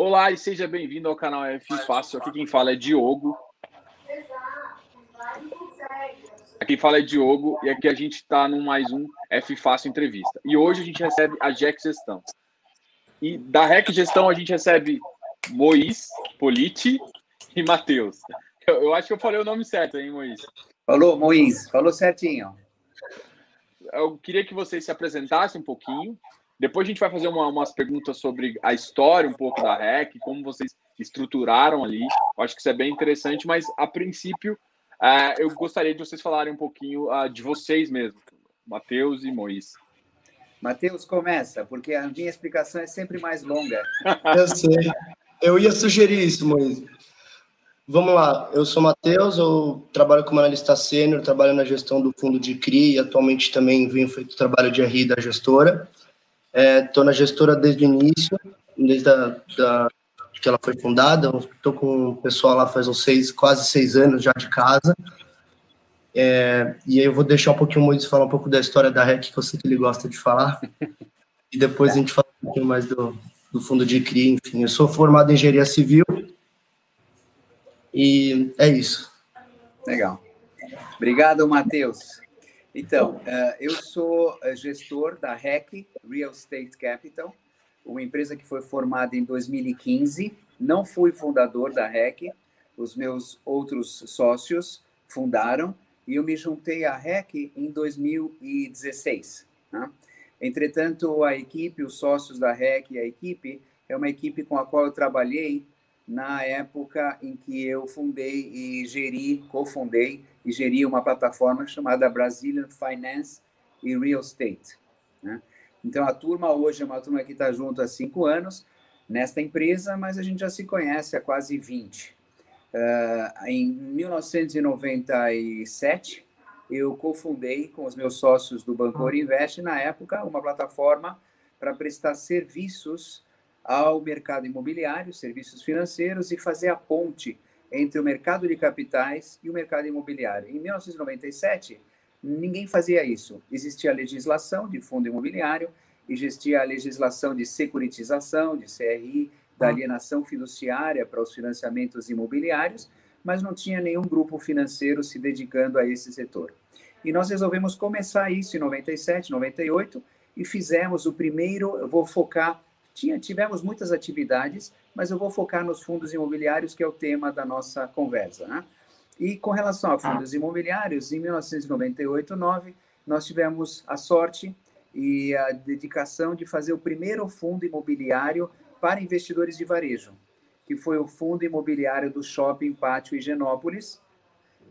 Olá e seja bem-vindo ao canal F Fácil. Aqui quem fala é Diogo. Aqui fala é Diogo e aqui a gente está no mais um F Fácil Entrevista. E hoje a gente recebe a Jack Gestão. E da REC Gestão a gente recebe Mois, Politi e Matheus. Eu, eu, acho que eu falei o nome certo, hein, Mois? Falou, Mois. Falou certinho. Eu queria que vocês se apresentassem um pouquinho depois a gente vai fazer uma, umas perguntas sobre a história um pouco da REC, como vocês estruturaram ali. Eu acho que isso é bem interessante, mas a princípio uh, eu gostaria de vocês falarem um pouquinho uh, de vocês mesmos, Matheus e Mois. Matheus, começa, porque a minha explicação é sempre mais longa. eu sei. Eu ia sugerir isso, Mois. Vamos lá, eu sou Matheus, eu trabalho como analista sênior, trabalho na gestão do fundo de CRI e atualmente também venho feito trabalho de RI da gestora. Estou é, na gestora desde o início, desde a, da, que ela foi fundada. Estou com o pessoal lá faz uns seis, quase seis anos já de casa. É, e aí eu vou deixar um pouquinho o Moisés falar um pouco da história da REC, que eu sei que ele gosta de falar. E depois a gente fala um pouquinho mais do, do fundo de CRI, enfim. Eu sou formado em engenharia civil. E é isso. Legal. Obrigado, Matheus. Então, eh, eu sou eh, gestor da REC, Real Estate Capital, uma empresa que foi formada em 2015. Não fui fundador da REC, os meus outros sócios fundaram e eu me juntei à REC em 2016. Né? Entretanto, a equipe, os sócios da REC e a equipe, é uma equipe com a qual eu trabalhei na época em que eu fundei e geri, cofundei e geri uma plataforma chamada Brazilian Finance e Real Estate. Né? Então, a turma hoje é uma turma que está junto há cinco anos nesta empresa, mas a gente já se conhece há quase 20. Uh, em 1997, eu cofundei com os meus sócios do Banco Invest, na época, uma plataforma para prestar serviços ao mercado imobiliário, serviços financeiros e fazer a ponte entre o mercado de capitais e o mercado imobiliário. Em 1997, ninguém fazia isso. Existia a legislação de fundo imobiliário, existia a legislação de securitização, de CRI, da ah. alienação fiduciária para os financiamentos imobiliários, mas não tinha nenhum grupo financeiro se dedicando a esse setor. E nós resolvemos começar isso em 97, 98 e fizemos o primeiro, eu vou focar tinha, tivemos muitas atividades, mas eu vou focar nos fundos imobiliários, que é o tema da nossa conversa. Né? E com relação a fundos imobiliários, em 1998, 9, nós tivemos a sorte e a dedicação de fazer o primeiro fundo imobiliário para investidores de varejo, que foi o Fundo Imobiliário do Shopping Pátio Higienópolis,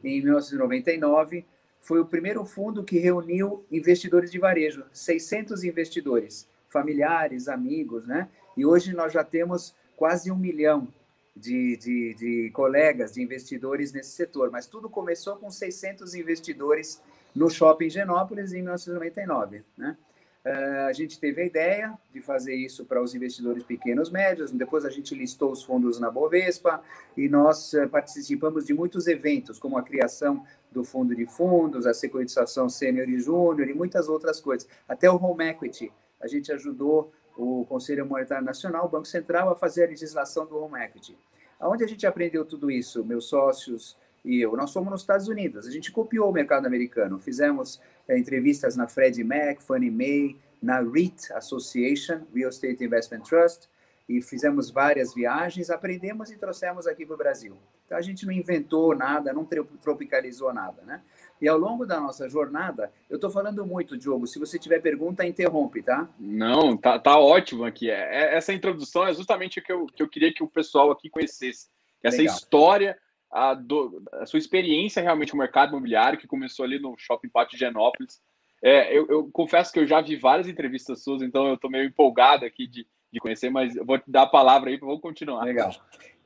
em 1999. Foi o primeiro fundo que reuniu investidores de varejo, 600 investidores familiares, amigos, né? E hoje nós já temos quase um milhão de, de, de, colegas, de investidores nesse setor, mas tudo começou com 600 investidores no Shopping Genópolis em 1999, né? Uh, a gente teve a ideia de fazer isso para os investidores pequenos médios, depois a gente listou os fundos na Bovespa e nós uh, participamos de muitos eventos, como a criação do fundo de fundos, a securitização sênior e júnior e muitas outras coisas, até o home equity, a gente ajudou o Conselho Monetário Nacional, o Banco Central, a fazer a legislação do home equity. Aonde a gente aprendeu tudo isso, meus sócios e eu? Nós fomos nos Estados Unidos. A gente copiou o mercado americano. Fizemos é, entrevistas na Freddie Mac, Fannie Mae, na REIT Association, Real Estate Investment Trust, e fizemos várias viagens, aprendemos e trouxemos aqui para o Brasil. Então a gente não inventou nada, não tropicalizou nada, né? E ao longo da nossa jornada, eu estou falando muito, Diogo. Se você tiver pergunta, interrompe, tá? Não, tá, tá ótimo aqui. É, é essa introdução é justamente o que eu, que eu queria que o pessoal aqui conhecesse. Essa Legal. história, a, do, a, sua experiência realmente no mercado imobiliário, que começou ali no Shopping Pátio de Genópolis. É, eu, eu, confesso que eu já vi várias entrevistas suas, então eu estou meio empolgado aqui de, de conhecer, mas eu vou te dar a palavra aí, vamos continuar. Legal.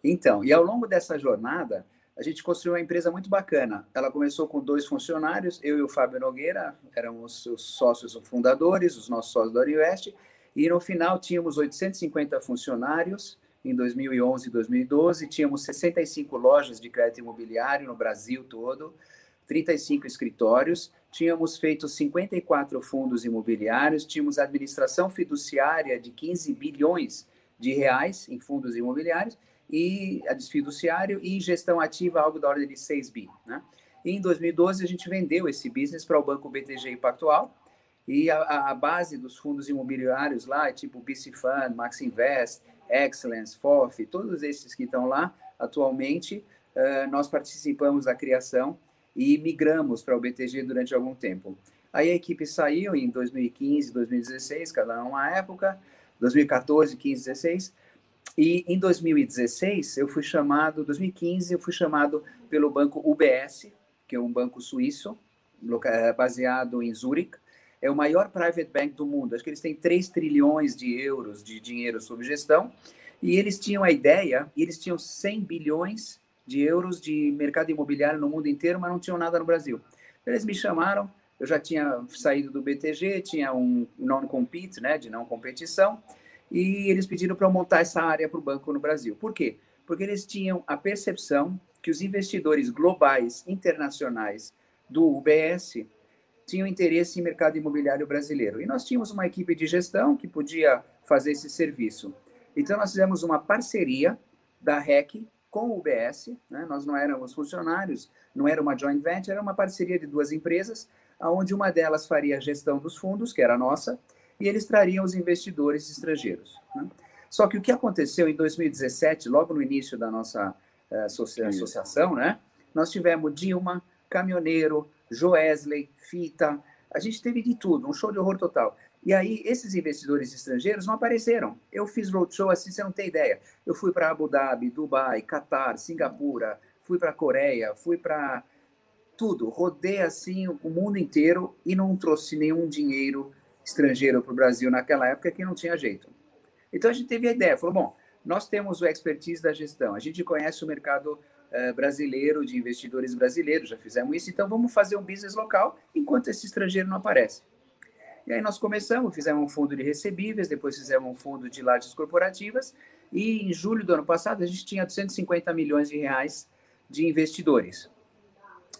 Então, e ao longo dessa jornada, a gente construiu uma empresa muito bacana. Ela começou com dois funcionários, eu e o Fábio Nogueira, éramos os sócios fundadores, os nossos sócios da Oriwest, e no final tínhamos 850 funcionários em 2011 e 2012, tínhamos 65 lojas de crédito imobiliário no Brasil todo, 35 escritórios, tínhamos feito 54 fundos imobiliários, tínhamos administração fiduciária de 15 bilhões de reais em fundos imobiliários e a desfiduciário e gestão ativa algo da ordem de 6 bi, né? E em 2012 a gente vendeu esse business para o banco BTG Pactual e a, a, base dos fundos imobiliários lá é tipo BC Fund, Max Invest, Excellence, FOF, todos esses que estão lá atualmente, uh, nós participamos da criação e migramos para o BTG durante algum tempo. Aí a equipe saiu em 2015, 2016, cada uma época, 2014, 15, 16. E em 2016 eu fui chamado, 2015 eu fui chamado pelo banco UBS, que é um banco suíço, eh, baseado em Zurich. É o maior private bank do mundo. Acho que eles têm 3 trilhões de euros de dinheiro sob gestão. E eles tinham a ideia, eles tinham 100 bilhões de euros de mercado imobiliário no mundo inteiro, mas não tinham nada no Brasil. Eles me chamaram eu já tinha saído do BTG, tinha um non-compete, né, de não competição, e eles pediram para montar essa área para o banco no Brasil. Por quê? Porque eles tinham a percepção que os investidores globais, internacionais do UBS tinham interesse em mercado imobiliário brasileiro. E nós tínhamos uma equipe de gestão que podia fazer esse serviço. Então, nós fizemos uma parceria da REC com o UBS, né? nós não éramos funcionários, não era uma joint venture, era uma parceria de duas empresas, onde uma delas faria a gestão dos fundos, que era a nossa, e eles trariam os investidores estrangeiros. Né? Só que o que aconteceu em 2017, logo no início da nossa uh, associa associação, né? nós tivemos Dilma, Caminhoneiro, Joesley, Fita, a gente teve de tudo, um show de horror total. E aí, esses investidores estrangeiros não apareceram. Eu fiz roadshow assim, você não tem ideia. Eu fui para Abu Dhabi, Dubai, Catar, Singapura, fui para Coreia, fui para tudo, rodei assim o mundo inteiro e não trouxe nenhum dinheiro estrangeiro para o Brasil naquela época que não tinha jeito. Então a gente teve a ideia, falou, bom, nós temos o expertise da gestão, a gente conhece o mercado uh, brasileiro, de investidores brasileiros, já fizemos isso, então vamos fazer um business local enquanto esse estrangeiro não aparece. E aí nós começamos, fizemos um fundo de recebíveis, depois fizemos um fundo de lajes corporativas, e em julho do ano passado a gente tinha 250 milhões de reais de investidores.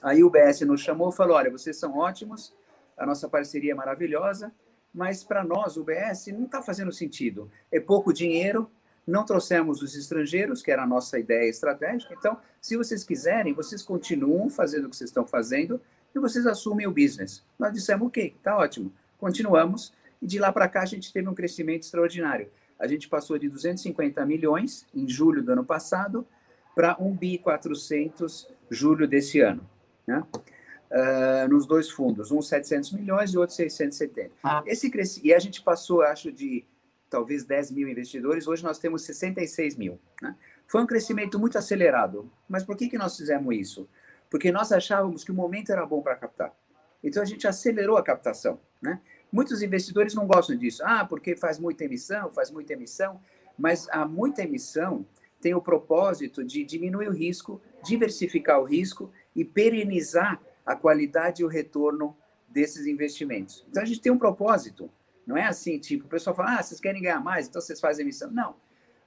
Aí o BS nos chamou e falou: olha, vocês são ótimos, a nossa parceria é maravilhosa, mas para nós, o BS, não está fazendo sentido. É pouco dinheiro, não trouxemos os estrangeiros, que era a nossa ideia estratégica. Então, se vocês quiserem, vocês continuam fazendo o que vocês estão fazendo e vocês assumem o business. Nós dissemos, ok, está ótimo. Continuamos. E de lá para cá, a gente teve um crescimento extraordinário. A gente passou de 250 milhões em julho do ano passado para 1 bi 400 julho desse ano né? Uh, nos dois fundos, um 700 milhões e outro 670. Ah. Esse cresce... E a gente passou, acho, de talvez 10 mil investidores, hoje nós temos 66 mil. Né? Foi um crescimento muito acelerado. Mas por que, que nós fizemos isso? Porque nós achávamos que o momento era bom para captar. Então a gente acelerou a captação. Né? Muitos investidores não gostam disso. Ah, porque faz muita emissão, faz muita emissão. Mas a muita emissão tem o propósito de diminuir o risco, diversificar o risco e perenizar a qualidade e o retorno desses investimentos. Então a gente tem um propósito. Não é assim, tipo, o pessoal fala, ah, vocês querem ganhar mais, então vocês fazem emissão. Não.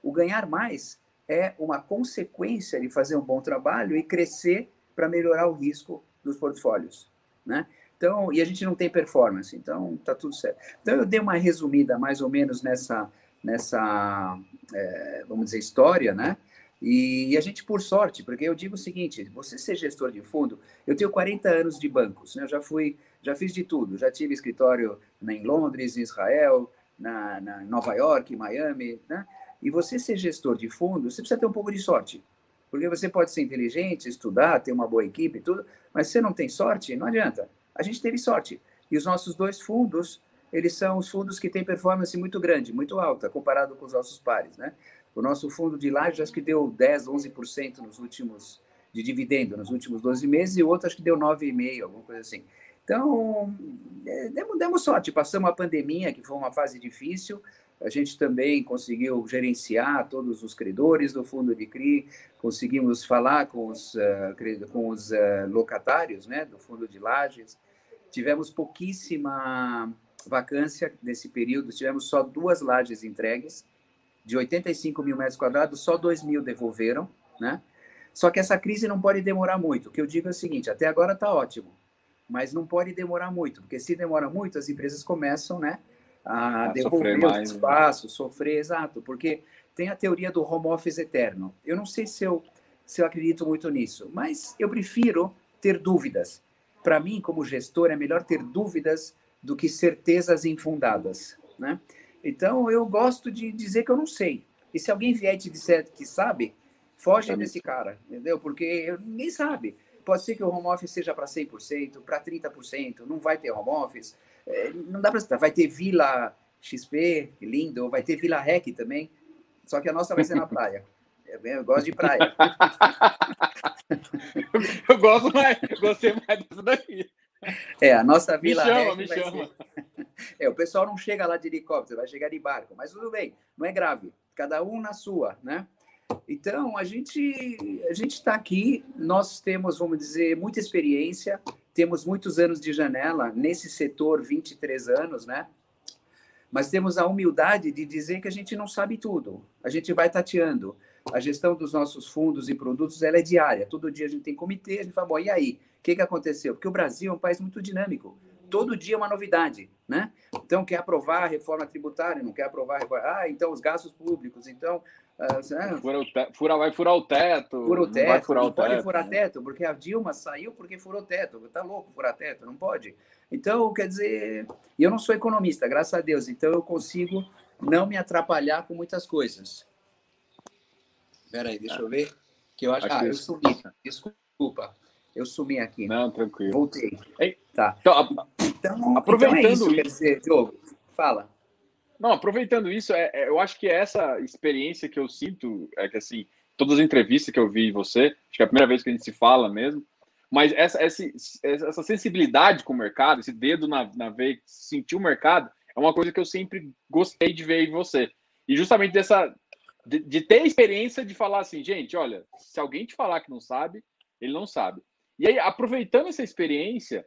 O ganhar mais é uma consequência de fazer um bom trabalho e crescer para melhorar o risco dos portfólios, né? Então, e a gente não tem performance, então tá tudo certo. Então eu dei uma resumida mais ou menos nessa, nessa, é, vamos dizer, história, né? E, a gente, por sorte, porque eu digo o seguinte: você ser gestor de fundo, eu tenho 40 anos de bancos, né? eu já fui, já fiz de tudo, já tive escritório em Londres, em Israel, na, na Nova York, Miami, né? E você ser gestor de fundo, você precisa ter um pouco de sorte, porque você pode ser inteligente, estudar, ter uma boa equipe e tudo, mas você não tem sorte, não adianta. A gente teve sorte. E os nossos dois fundos, eles são os fundos que têm performance muito grande, muito alta, comparado com os nossos pares, né? O nosso fundo de lajes acho que deu 10, 11% nos últimos de dividendo nos últimos 12 meses e o outro acho que deu 9,5, alguma coisa assim. Então, é, demos, demos sorte, passamos a pandemia, que foi uma fase difícil, a gente também conseguiu gerenciar todos os credores do fundo de CRI, conseguimos falar com os, uh, com os uh, locatários né, do fundo de lajes. Tivemos pouquíssima vacância nesse período, tivemos só duas lajes entregues, de 85 mil metros quadrados, só 2 mil devolveram, né? Só que essa crise não pode demorar muito. O que eu digo é o seguinte: até agora está ótimo, mas não pode demorar muito, porque se demora muito, as empresas começam, né, a, a devolver o espaço, né? sofrer, exato, porque tem a teoria do home office eterno. Eu não sei se eu, se eu acredito muito nisso, mas eu prefiro ter dúvidas. Para mim, como gestor, é melhor ter dúvidas do que certezas infundadas, né? Então, eu gosto de dizer que eu não sei. E se alguém vier te dizer que sabe, foge é desse cara, entendeu? Porque ninguém sabe. Pode ser que o home office seja para 100%, para 30%, não vai ter home office. É, não dá para Vai ter Vila XP, lindo, vai ter Vila Rec também, só que a nossa vai ser na praia. Eu gosto de praia. eu gosto mais, gostei mais disso daqui. É, a nossa Vila me chama, me chama. Ser... É, o pessoal não chega lá de helicóptero, vai chegar de barco, mas tudo bem, não é grave. Cada um na sua, né? Então, a gente a gente está aqui, nós temos, vamos dizer, muita experiência, temos muitos anos de janela nesse setor, 23 anos, né? Mas temos a humildade de dizer que a gente não sabe tudo. A gente vai tateando. A gestão dos nossos fundos e produtos ela é diária. Todo dia a gente tem comitê, a gente fala, bom, e aí? O que, que aconteceu? Porque o Brasil é um país muito dinâmico. Todo dia é uma novidade, né? Então, quer aprovar a reforma tributária, não quer aprovar a reforma... Ah, então os gastos públicos, então ah, fura o te... fura, vai furar o teto. Fura o teto. vai furar não o pode teto. furar teto, porque a Dilma saiu porque furou teto. Tá louco furar teto, não pode. Então, quer dizer, eu não sou economista, graças a Deus, então eu consigo não me atrapalhar com muitas coisas. Espera aí, deixa eu ver. Que eu acho, acho ah, eu sumi. Desculpa. Eu sumi aqui. Não, tranquilo. Voltei. Ei, tá. Então, então aproveitando então é isso, isso. Dizer, Diogo, fala. Não, aproveitando isso, é, é, eu acho que essa experiência que eu sinto, é que assim, todas as entrevistas que eu vi você, acho que é a primeira vez que a gente se fala mesmo, mas essa, essa, essa sensibilidade com o mercado, esse dedo na, na veia, sentir o mercado, é uma coisa que eu sempre gostei de ver em você. E justamente dessa, de, de ter a experiência de falar assim, gente, olha, se alguém te falar que não sabe, ele não sabe. E aí, aproveitando essa experiência,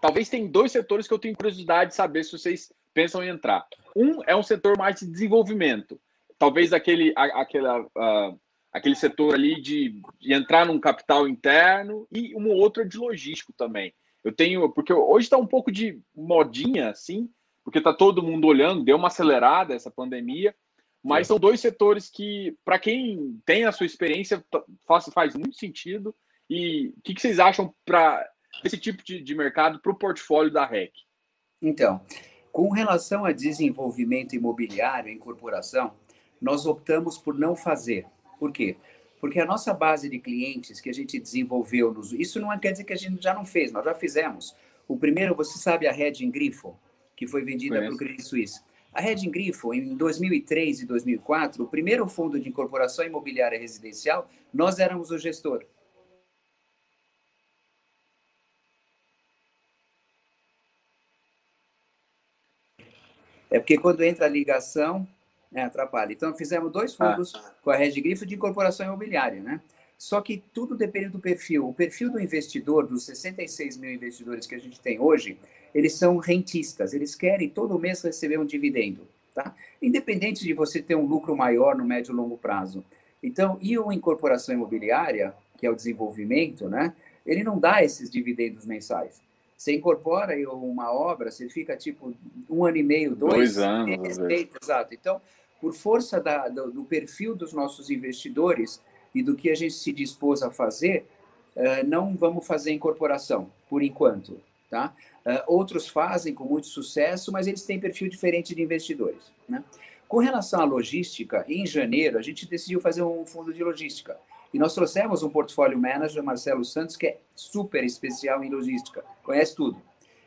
talvez tem dois setores que eu tenho curiosidade de saber se vocês pensam em entrar. Um é um setor mais de desenvolvimento, talvez aquele, aquela, uh, aquele setor ali de, de, entrar num capital interno e um outro é de logístico também. Eu tenho, porque hoje está um pouco de modinha, assim, porque está todo mundo olhando, deu uma acelerada essa pandemia, mas é. são dois setores que, para quem tem a sua experiência, faz, faz muito sentido. E o que, que vocês acham para esse tipo de, de mercado para o portfólio da REC? Então, com relação a desenvolvimento imobiliário em corporação, nós optamos por não fazer. Por quê? Porque a nossa base de clientes que a gente desenvolveu, nos... isso não quer dizer que a gente já não fez, nós já fizemos. O primeiro, você sabe a Reding Grifo, que foi vendida para o Credit Suisse. A Reding Grifo, em 2003 e 2004, o primeiro fundo de incorporação imobiliária residencial, nós éramos o gestor. É porque quando entra a ligação, né, atrapalha. Então, fizemos dois ah. fundos ah. com a Rede Grifo de incorporação imobiliária, né? Só que tudo depende do perfil. O perfil do investidor, dos 66 mil investidores que a gente tem hoje, eles são rentistas. Eles querem todo mês receber um dividendo, tá? Independente de você ter um lucro maior no médio e longo prazo. Então, e uma incorporação imobiliária, que é o desenvolvimento, né? Ele não dá esses dividendos mensais. Você incorpora uma obra, você fica tipo um ano e meio, dois, dois anos. Respeito, exato. Então, por força da, do, do, perfil dos nossos investidores e do que a gente se dispôs a fazer, uh, não vamos fazer incorporação, por enquanto. Tá? Uh, outros fazem com muito sucesso, mas eles têm perfil diferente de investidores. Né? Com relação à logística, em janeiro, a gente decidiu fazer um fundo de logística. E nós trouxemos um portfólio manager, Marcelo Santos, que é super especial em logística, conhece tudo.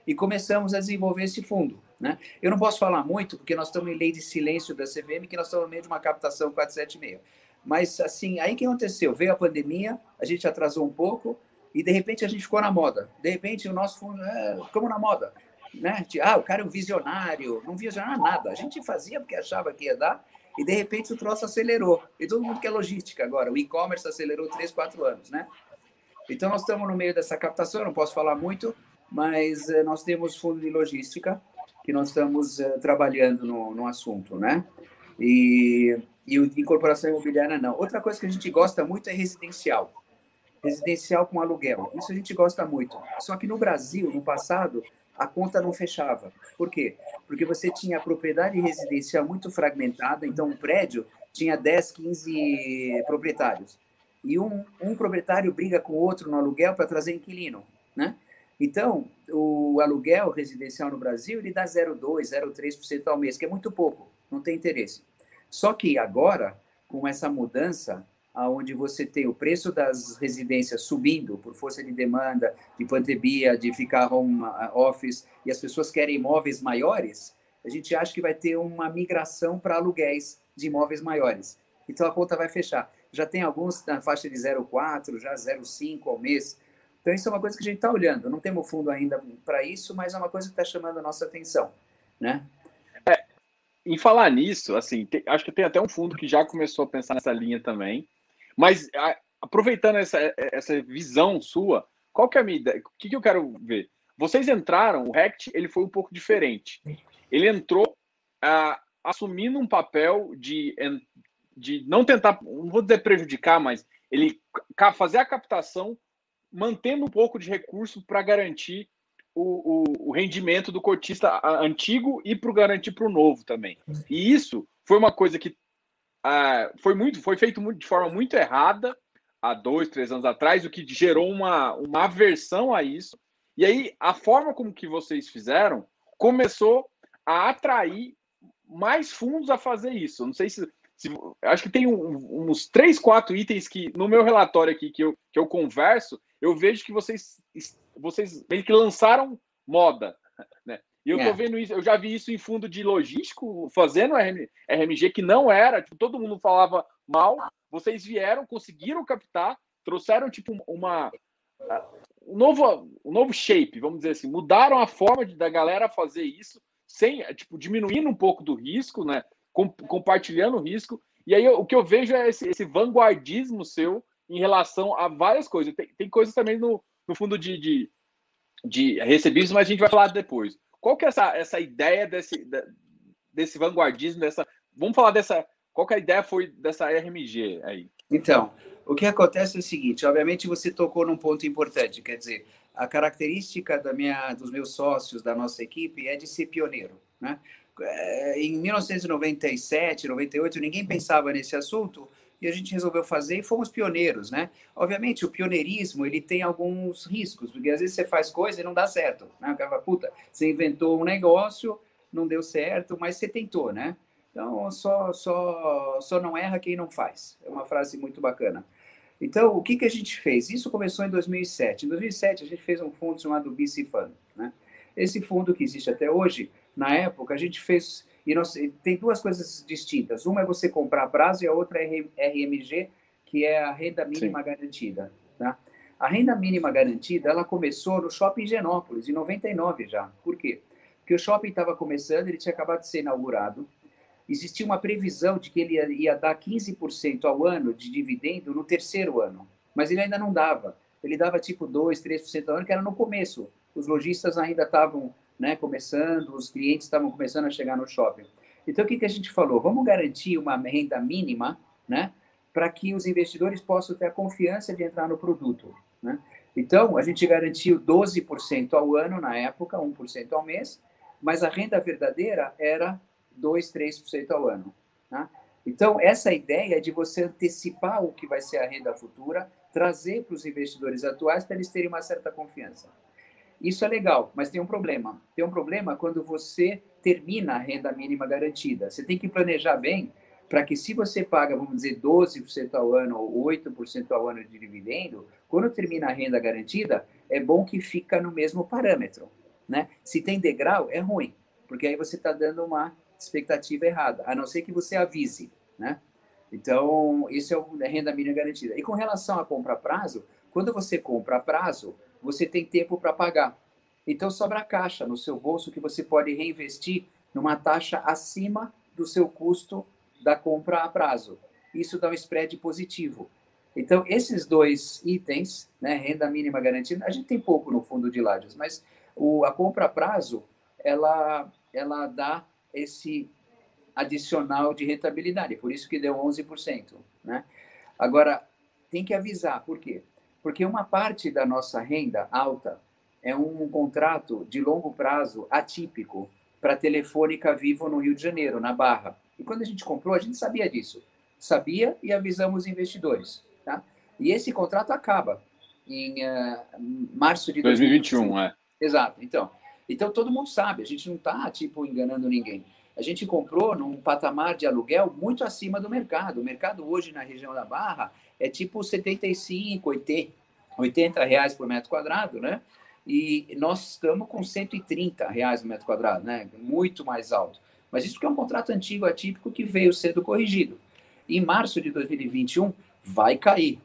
E começamos a desenvolver esse fundo. Né? Eu não posso falar muito, porque nós estamos em lei de silêncio da CVM, que nós estamos no meio de uma captação 476. Mas, assim, aí que aconteceu? Veio a pandemia, a gente atrasou um pouco, e de repente a gente ficou na moda. De repente o nosso fundo, é, ficamos na moda. Né? Ah, o cara é um visionário, não visionário nada. A gente fazia porque achava que ia dar, e de repente o troço acelerou. E todo mundo quer logística agora. O e-commerce acelerou 3, 4 anos, né? Então nós estamos no meio dessa captação, não posso falar muito, mas eh, nós temos fundo de logística que nós estamos eh, trabalhando no, no assunto, né? E, e de incorporação imobiliária não. Outra coisa que a gente gosta muito é residencial. Residencial com aluguel. Isso a gente gosta muito. Só que no Brasil, no passado, a conta não fechava. Por quê? Porque você tinha a propriedade residencial muito fragmentada, então um prédio tinha 10, 15 proprietários. E um, um proprietário briga com o outro no aluguel para trazer inquilino, né? Então, o aluguel residencial no Brasil, ele dá 0,2%, 0,3% ao mês, que é muito pouco, não tem interesse. Só que agora, com essa mudança, aonde você tem o preço das residências subindo por força de demanda, de pandemia, de ficar home uh, office, e as pessoas querem imóveis maiores, a gente acha que vai ter uma migração para aluguéis de imóveis maiores. Então a conta vai fechar. Já tem alguns na faixa de 0,4, já 0,5 ao mês. Então isso é uma coisa que a gente está olhando. Não temos fundo ainda para isso, mas é uma coisa que está chamando a nossa atenção, né? É, em falar nisso, assim, tem, acho que tem até um fundo que já começou a pensar nessa linha também. Mas a, aproveitando essa, essa visão sua, qual que é a minha ideia? O que, que eu quero ver? Vocês entraram, o Rect ele foi um pouco diferente. Ele entrou assumindo um papel de, de não tentar, não vou dizer prejudicar, mas ele fazer a captação mantendo um pouco de recurso para garantir o, o, o, rendimento do cotista antigo e para garantir para o novo também. E isso foi uma coisa que uh, foi muito, foi feito muito, de forma muito errada há dois, três anos atrás, o que gerou uma, uma aversão a isso. E aí a forma como que vocês fizeram começou a atrair mais fundos a fazer isso. Não sei se, se acho que tem um, uns três, quatro itens que no meu relatório aqui que eu, que eu converso, eu vejo que vocês vocês meio que lançaram moda, né? E eu é. tô vendo isso, eu já vi isso em fundo de logístico, fazendo RMG, que não era, tipo, todo mundo falava mal. Vocês vieram, conseguiram captar, trouxeram, tipo, uma. Um novo, um novo shape, vamos dizer assim, mudaram a forma de, da galera fazer isso, sem, tipo, diminuindo um pouco do risco, né? Com, compartilhando o risco. E aí o que eu vejo é esse, esse vanguardismo seu em relação a várias coisas. Tem, tem coisas também no, no fundo de, de, de recebíveis, mas a gente vai falar depois. Qual que é essa, essa ideia desse, desse vanguardismo, dessa. Vamos falar dessa. Qual que é a ideia foi dessa RMG aí? Então, o que acontece é o seguinte, obviamente você tocou num ponto importante, quer dizer, a característica da minha, dos meus sócios, da nossa equipe, é de ser pioneiro, né? É, em 1997, 98, ninguém pensava nesse assunto, e a gente resolveu fazer e fomos pioneiros, né? Obviamente, o pioneirismo, ele tem alguns riscos, porque às vezes você faz coisa e não dá certo, né? O cara fala, puta, você inventou um negócio, não deu certo, mas você tentou, né? Então, só, só, só não erra quem não faz. É uma frase muito bacana. Então, o que, que a gente fez? Isso começou em 2007. Em 2007, a gente fez um fundo chamado BC Fund, né? Esse fundo que existe até hoje, na época, a gente fez e nós, tem duas coisas distintas. Uma é você comprar a prazo e a outra é RMG, que é a renda mínima Sim. garantida. Tá? A renda mínima garantida, ela começou no Shopping Genópolis, em 99 já. Por quê? Porque o shopping estava começando, ele tinha acabado de ser inaugurado. Existia uma previsão de que ele ia, ia dar 15% ao ano de dividendo no terceiro ano, mas ele ainda não dava. Ele dava tipo 2, 3% ao ano, que era no começo. Os lojistas ainda estavam né, começando, os clientes estavam começando a chegar no shopping. Então, o que, que a gente falou? Vamos garantir uma renda mínima, né, para que os investidores possam ter a confiança de entrar no produto, né? Então, a gente garantiu 12% ao ano na época, 1% ao mês, mas a renda verdadeira era 2, 3% ao ano. Né? Então, essa ideia de você antecipar o que vai ser a renda futura, trazer para os investidores atuais para eles terem uma certa confiança. Isso é legal, mas tem um problema. Tem um problema quando você termina a renda mínima garantida. Você tem que planejar bem para que se você paga, vamos dizer, 12% ao ano ou 8% ao ano de dividendo, quando termina a renda garantida, é bom que fica no mesmo parâmetro. Né? Se tem degrau, é ruim, porque aí você está dando uma expectativa errada, a não ser que você avise. Né? Então, isso é a renda mínima garantida. E com relação a compra a prazo, quando você compra a prazo, você tem tempo para pagar. Então sobra caixa no seu bolso que você pode reinvestir numa taxa acima do seu custo da compra a prazo. Isso dá um spread positivo. Então, esses dois itens, né, renda mínima garantida, a gente tem pouco no fundo de lajes, mas o, a compra a prazo, ela, ela dá esse adicional de rentabilidade, por isso que deu 11%. Né? Agora, tem que avisar, por quê? Porque uma parte da nossa renda alta, é um contrato de longo prazo atípico para Telefônica Vivo no Rio de Janeiro, na Barra. E quando a gente comprou, a gente sabia disso. Sabia e avisamos os investidores. Tá? E esse contrato acaba em uh, março de 2021. é. Exato. Então, então todo mundo sabe, a gente não está tipo enganando ninguém. A gente comprou num patamar de aluguel muito acima do mercado. O mercado hoje na região da Barra é tipo 75, 80, 80 reais por metro quadrado, né? E nós estamos com 130 reais no metro quadrado, né? Muito mais alto. Mas isso que é um contrato antigo, atípico, que veio sendo corrigido. Em março de 2021, vai cair.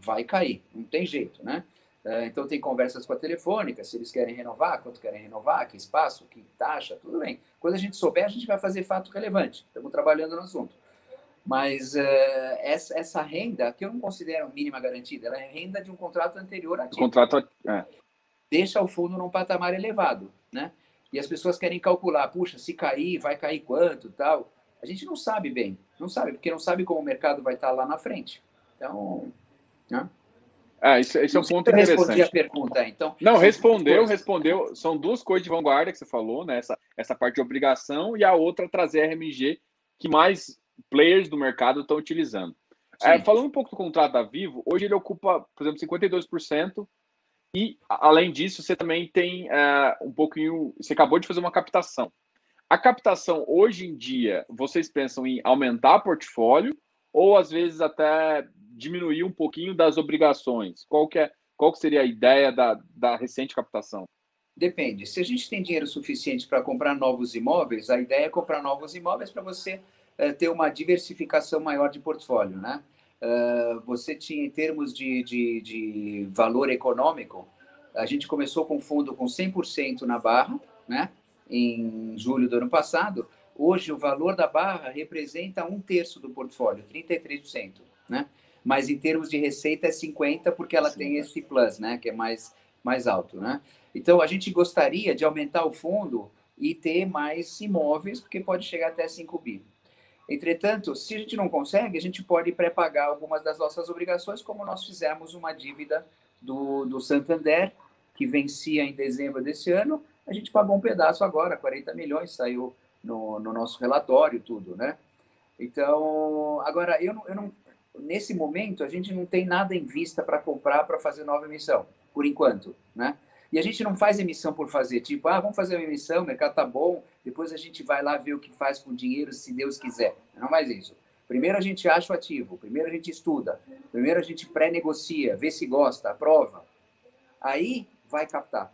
Vai cair. Não tem jeito, né? É, então, tem conversas com a telefônica, se eles querem renovar, quanto querem renovar, que espaço, que taxa, tudo bem. Quando a gente souber, a gente vai fazer fato relevante. Estamos trabalhando no assunto. Mas uh, essa, essa, renda, que eu não considero mínima garantida, ela é renda de um contrato anterior a Contrato, é deixa o fundo num patamar elevado, né? E as pessoas querem calcular, puxa, se cair, vai cair quanto, tal. A gente não sabe bem, não sabe, porque não sabe como o mercado vai estar lá na frente. Então, né? Ah, isso, isso é um ponto interessante. respondi a pergunta, então. Não, respondeu, respondeu. São duas coisas de vanguarda que você falou, né? Essa, essa parte de obrigação e a outra trazer RMG que mais players do mercado estão utilizando. É, falando um pouco do contrato da Vivo, hoje ele ocupa, por exemplo, 52% e, além disso, você também tem uh, um pouquinho. Você acabou de fazer uma captação. A captação, hoje em dia, vocês pensam em aumentar portfólio ou, às vezes, até diminuir um pouquinho das obrigações? Qual, que é, qual que seria a ideia da, da recente captação? Depende. Se a gente tem dinheiro suficiente para comprar novos imóveis, a ideia é comprar novos imóveis para você uh, ter uma diversificação maior de portfólio, né? Uh, você tinha, em termos de, de, de, valor econômico, a gente começou com fundo com 100% na barra, né? em julho do ano passado. Hoje, o valor da barra representa um terço do portfólio, 33%. Né? Mas em termos de receita é 50%, porque ela Sim. tem esse plus, né? que é mais, mais alto. Né? Então, a gente gostaria de aumentar o fundo e ter mais imóveis, porque pode chegar até 5 bi. Entretanto, se a gente não consegue, a gente pode pré-pagar algumas das nossas obrigações, como nós fizemos uma dívida do, do Santander, que vencia em dezembro desse ano. A gente pagou um pedaço agora, 40 milhões, saiu no, no nosso relatório, tudo, né? Então, agora, eu não, eu não, nesse momento, a gente não tem nada em vista para comprar para fazer nova emissão, por enquanto, né? E a gente não faz emissão por fazer, tipo, ah, vamos fazer uma emissão, o mercado tá bom, depois a gente vai lá ver o que faz com o dinheiro, se Deus quiser. Não mais isso. Primeiro a gente acha o ativo, primeiro a gente estuda, primeiro a gente pré-negocia, vê se gosta, aprova. Aí vai captar.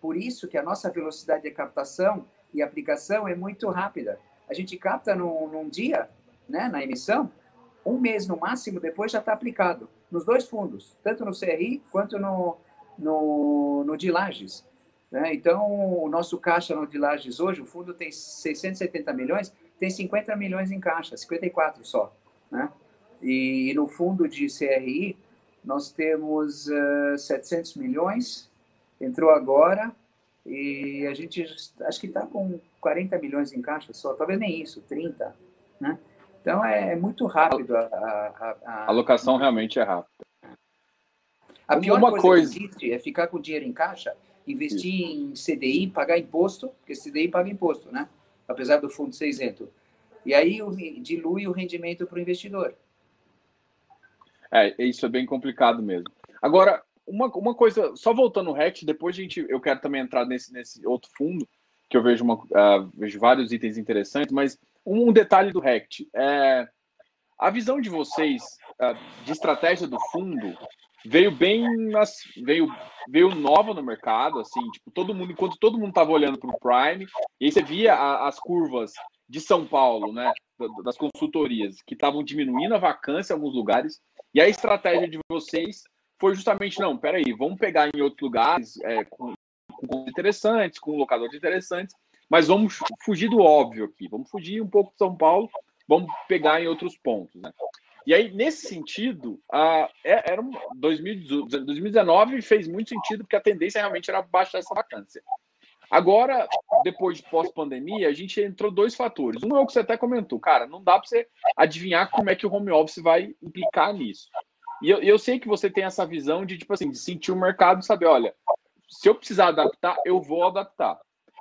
Por isso que a nossa velocidade de captação e aplicação é muito rápida. A gente capta num, num dia, né, na emissão, um mês no máximo, depois já está aplicado. Nos dois fundos, tanto no CRI quanto no, no, no de Lages. Né? Então, o nosso caixa no de Lages hoje, o fundo tem 670 milhões, tem 50 milhões em caixa, 54 só. Né? E, e no fundo de CRI, nós temos uh, 700 milhões, entrou agora, e a gente acho que está com 40 milhões em caixa só, talvez nem isso, 30. Né? Então, é, é muito rápido a, a, a, a alocação realmente é rápida. A pior uma coisa, coisa que existe é ficar com dinheiro em caixa, investir em CDI, pagar imposto, porque CDI paga imposto, né? Apesar do fundo ser isento. E aí dilui o rendimento para o investidor. É, isso é bem complicado mesmo. Agora, uma, uma coisa, só voltando no RECT, depois a gente, eu quero também entrar nesse, nesse outro fundo, que eu vejo, uma, uh, vejo vários itens interessantes, mas um detalhe do RECT. É, a visão de vocês uh, de estratégia do fundo veio bem veio veio nova no mercado assim tipo todo mundo enquanto todo mundo estava olhando para o Prime e aí você via a, as curvas de São Paulo né das consultorias que estavam diminuindo a vacância em alguns lugares e a estratégia de vocês foi justamente não peraí vamos pegar em outros lugares é, com, com interessantes com locadores interessantes mas vamos fugir do óbvio aqui vamos fugir um pouco de São Paulo vamos pegar em outros pontos né? E aí, nesse sentido, a, é, era um, 2019 fez muito sentido, porque a tendência realmente era baixar essa vacância. Agora, depois de pós-pandemia, a gente entrou dois fatores. Um é o que você até comentou, cara, não dá para você adivinhar como é que o home office vai implicar nisso. E eu, eu sei que você tem essa visão de, tipo assim, de sentir o mercado saber, olha, se eu precisar adaptar, eu vou adaptar.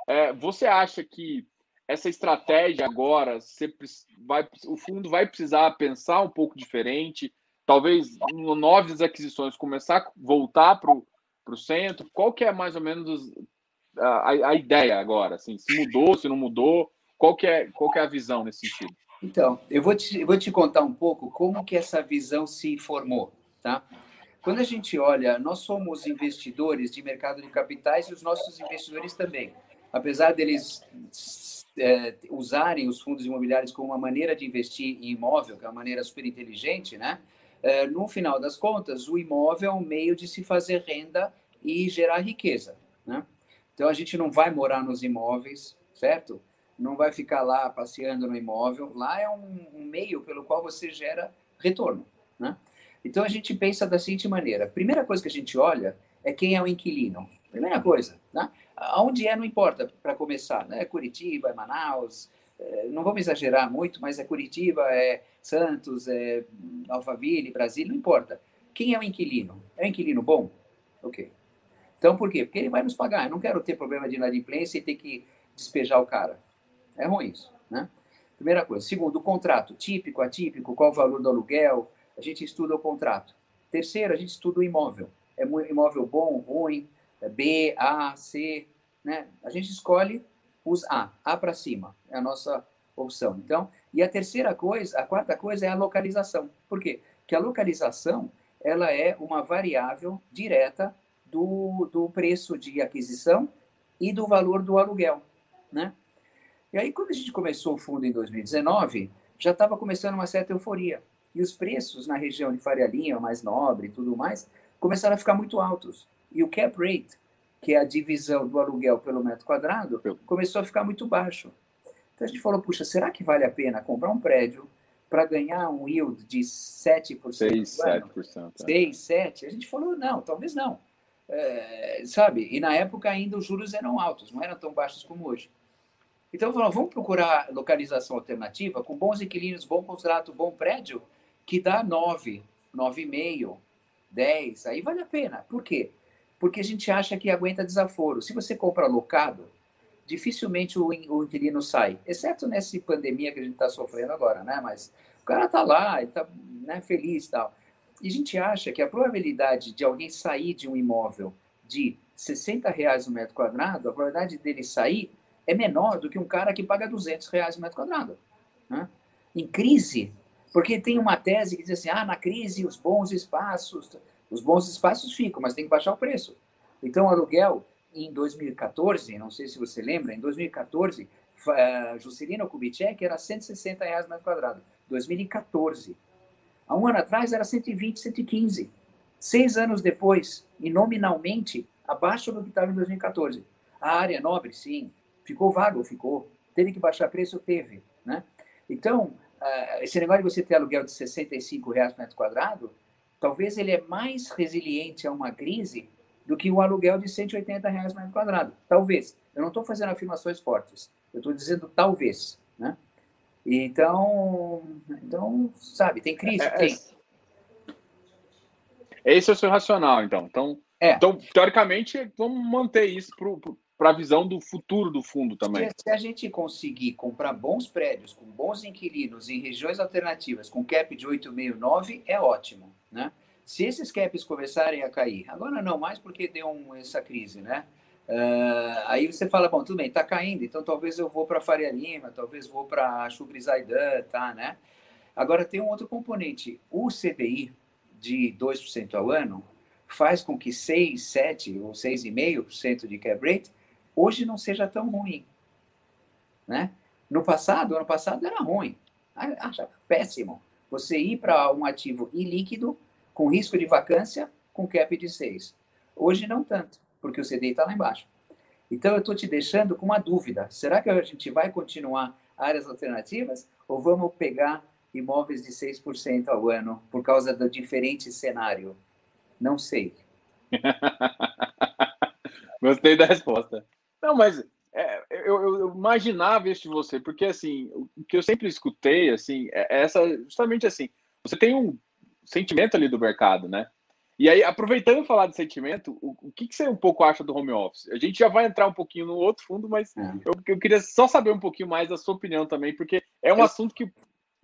É, você acha que essa estratégia agora, você vai, o fundo vai precisar pensar um pouco diferente, talvez novas aquisições começar a voltar para o centro? Qual que é mais ou menos a, a, ideia agora? Assim, se mudou, se não mudou? Qual que é, qual que é a visão nesse sentido? Então, eu vou te, eu vou te contar um pouco como que essa visão se formou, tá? Quando a gente olha, nós somos investidores de mercado de capitais e os nossos investidores também. Apesar deles é, usarem os fundos imobiliários como uma maneira de investir em imóvel, que é uma maneira super inteligente, né? É, no final das contas, o imóvel é um meio de se fazer renda e gerar riqueza, né? Então a gente não vai morar nos imóveis, certo? Não vai ficar lá passeando no imóvel. Lá é um, um meio pelo qual você gera retorno, né? Então a gente pensa da seguinte maneira: primeira coisa que a gente olha é quem é o inquilino. Primeira coisa, né? Aonde é não importa para começar, né? Curitiba, é Manaus, é, não vamos exagerar muito, mas é Curitiba, é Santos, é Alphaville, Brasília, não importa. Quem é o inquilino? É um inquilino bom? Ok. Então por quê? Porque ele vai nos pagar. Eu não quero ter problema de inadimplência e ter que despejar o cara. É ruim isso, né? Primeira coisa. Segundo, o contrato, típico, atípico, qual o valor do aluguel, a gente estuda o contrato. Terceiro, a gente estuda o imóvel. É imóvel bom, ruim, B, A, C, né? A gente escolhe os A, A para cima, é a nossa opção. Então, e a terceira coisa, a quarta coisa é a localização. Por quê? Porque a localização, ela é uma variável direta do, do preço de aquisição e do valor do aluguel, né? E aí, quando a gente começou o fundo em 2019, já estava começando uma certa euforia. E os preços na região de Faria Lima, mais nobre e tudo mais, começaram a ficar muito altos. E o cap rate, que é a divisão do aluguel pelo metro quadrado, começou a ficar muito baixo. Então a gente falou, puxa, será que vale a pena comprar um prédio para ganhar um yield de 7%? 6, 7%. 6, 7%? A gente falou, não, talvez não. É, sabe? E na época ainda os juros eram altos, não eram tão baixos como hoje. Então, falou, vamos procurar localização alternativa com bons inquilinos, bom contrato, bom prédio, que dá 9, 9,5, 10, aí vale a pena. Por quê? Porque a gente acha que aguenta desaforo. Se você compra locado, dificilmente o, o inquilino sai, exceto nessa pandemia que a gente está sofrendo agora, né? Mas o cara está lá, ele está né, feliz e tal. E a gente acha que a probabilidade de alguém sair de um imóvel de 60 reais no metro quadrado, a probabilidade dele sair é menor do que um cara que paga 200 reais no metro quadrado. Né? Em crise, porque tem uma tese que diz assim: ah, na crise os bons espaços, os bons espaços ficam, mas tem que baixar o preço. Então, o aluguel em 2014, não sei se você lembra, em 2014, uh, Juscelino Kubitschek era 160 reais metro quadrado. 2014. Há um ano atrás era 120, 115. Seis anos depois, e nominalmente, abaixo do que estava em 2014. A área nobre, sim. Ficou vago? Ficou. Teve que baixar preço? Teve. Né? Então, uh, esse negócio de você ter aluguel de 65 reais metro quadrado, talvez ele é mais resiliente a uma crise do que um aluguel de 180 reais metro quadrado. Talvez. Eu não estou fazendo afirmações fortes. Eu estou dizendo talvez, né? Então, então, sabe, tem crise, é, é tem. Esse é o seu racional, então. Então, é. então teoricamente, vamos manter isso para para a visão do futuro do fundo também. Se a gente conseguir comprar bons prédios com bons inquilinos em regiões alternativas com cap de 8,69, é ótimo, né? Se esses caps começarem a cair, agora não mais porque deu um, essa crise, né? Uh, aí você fala, bom, tudo bem, está caindo, então talvez eu vou para Faria Lima, talvez vou para Chubri Zaidan, tá, né? Agora tem um outro componente, o CDI de 2% ao ano faz com que 6, 7 ou 6,5% de cap rate hoje não seja tão ruim. Né? No passado, ano passado era ruim. Achava péssimo. Você ir para um ativo ilíquido, com risco de vacância, com cap de 6. Hoje não tanto, porque o CDI está lá embaixo. Então eu estou te deixando com uma dúvida. Será que a gente vai continuar áreas alternativas ou vamos pegar imóveis de 6% ao ano por causa do diferente cenário? Não sei. Gostei da resposta. Não, mas é, eu, eu, imaginava isso de você, porque assim, o que eu sempre escutei, assim, é, é essa, justamente assim, você tem um sentimento ali do mercado, né? E aí, aproveitando falar de sentimento, o, o que, que, você um pouco acha do home office? A gente já vai entrar um pouquinho no outro fundo, mas é. eu, eu, queria só saber um pouquinho mais da sua opinião também, porque é um eu... assunto que,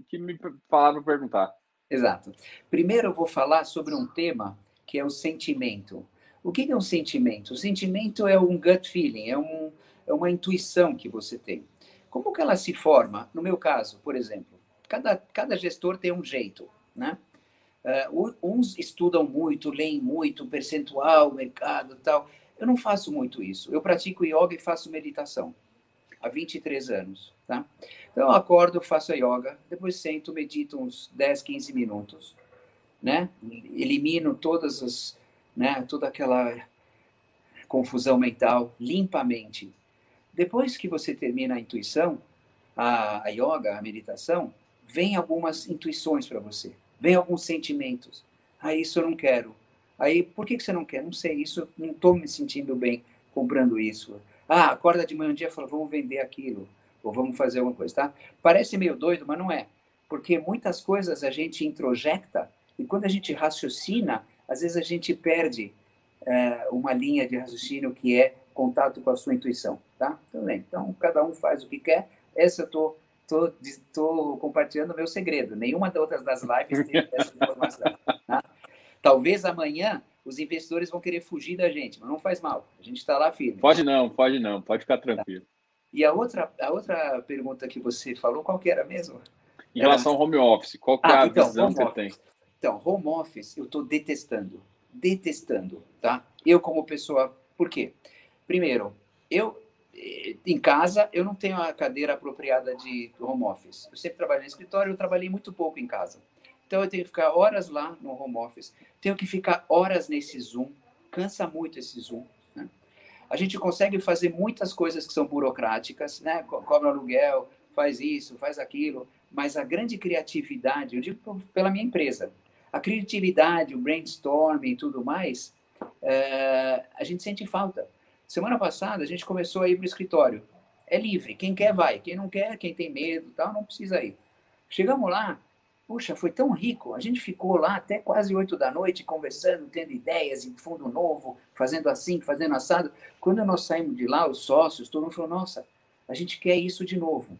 que me falaram perguntar. Exato. Primeiro eu vou falar sobre um tema que é o sentimento. O que é um sentimento? O sentimento é um gut feeling, é, um, é uma intuição que você tem. Como que ela se forma? No meu caso, por exemplo, cada, cada gestor tem um jeito, né? Uh, uns estudam muito, leem muito, percentual, mercado tal. Eu não faço muito isso. Eu pratico yoga e faço meditação há 23 anos, tá? Então eu acordo, faço a yoga, depois sento, medito uns 10, 15 minutos, né? Elimino todas as, né, toda aquela confusão mental limpamente. Depois que você termina a intuição, a, a yoga, a meditação, vem algumas intuições para você vem alguns sentimentos. Ah, isso eu não quero. Aí, por que, que você não quer? Não sei, isso não estou me sentindo bem comprando isso. Ah, acorda de manhã um dia e fala, vamos vender aquilo, ou vamos fazer alguma coisa, tá? Parece meio doido, mas não é. Porque muitas coisas a gente introjecta, e quando a gente raciocina, às vezes a gente perde é, uma linha de raciocínio que é contato com a sua intuição, tá? Então, então cada um faz o que quer. Essa eu estou tô, tô compartilhando meu segredo. Nenhuma das outras das lives tem essa informação. Tá? Talvez amanhã os investidores vão querer fugir da gente, mas não faz mal. A gente está lá firme. Pode não, pode não, pode ficar tranquilo. E a outra, a outra pergunta que você falou, qual que era mesmo? Em relação ao home office, qual que é ah, a então, visão que você tem? Então, home office eu estou detestando. Detestando, tá? Eu como pessoa... Por quê? Primeiro, eu em casa, eu não tenho a cadeira apropriada de home office. Eu sempre trabalhei no escritório, eu trabalhei muito pouco em casa. Então, eu tenho que ficar horas lá no home office, tenho que ficar horas nesse Zoom, cansa muito esse Zoom. Né? A gente consegue fazer muitas coisas que são burocráticas, né? cobra aluguel, faz isso, faz aquilo, mas a grande criatividade, eu digo pela minha empresa, a criatividade, o brainstorming e tudo mais, é, a gente sente falta. Semana passada a gente começou a ir para o escritório. É livre, quem quer vai, quem não quer, quem tem medo, tal, não precisa ir. Chegamos lá, puxa, foi tão rico. A gente ficou lá até quase oito da noite conversando, tendo ideias em fundo novo, fazendo assim, fazendo assado. Quando nós saímos de lá, os sócios, todo mundo falou: nossa, a gente quer isso de novo.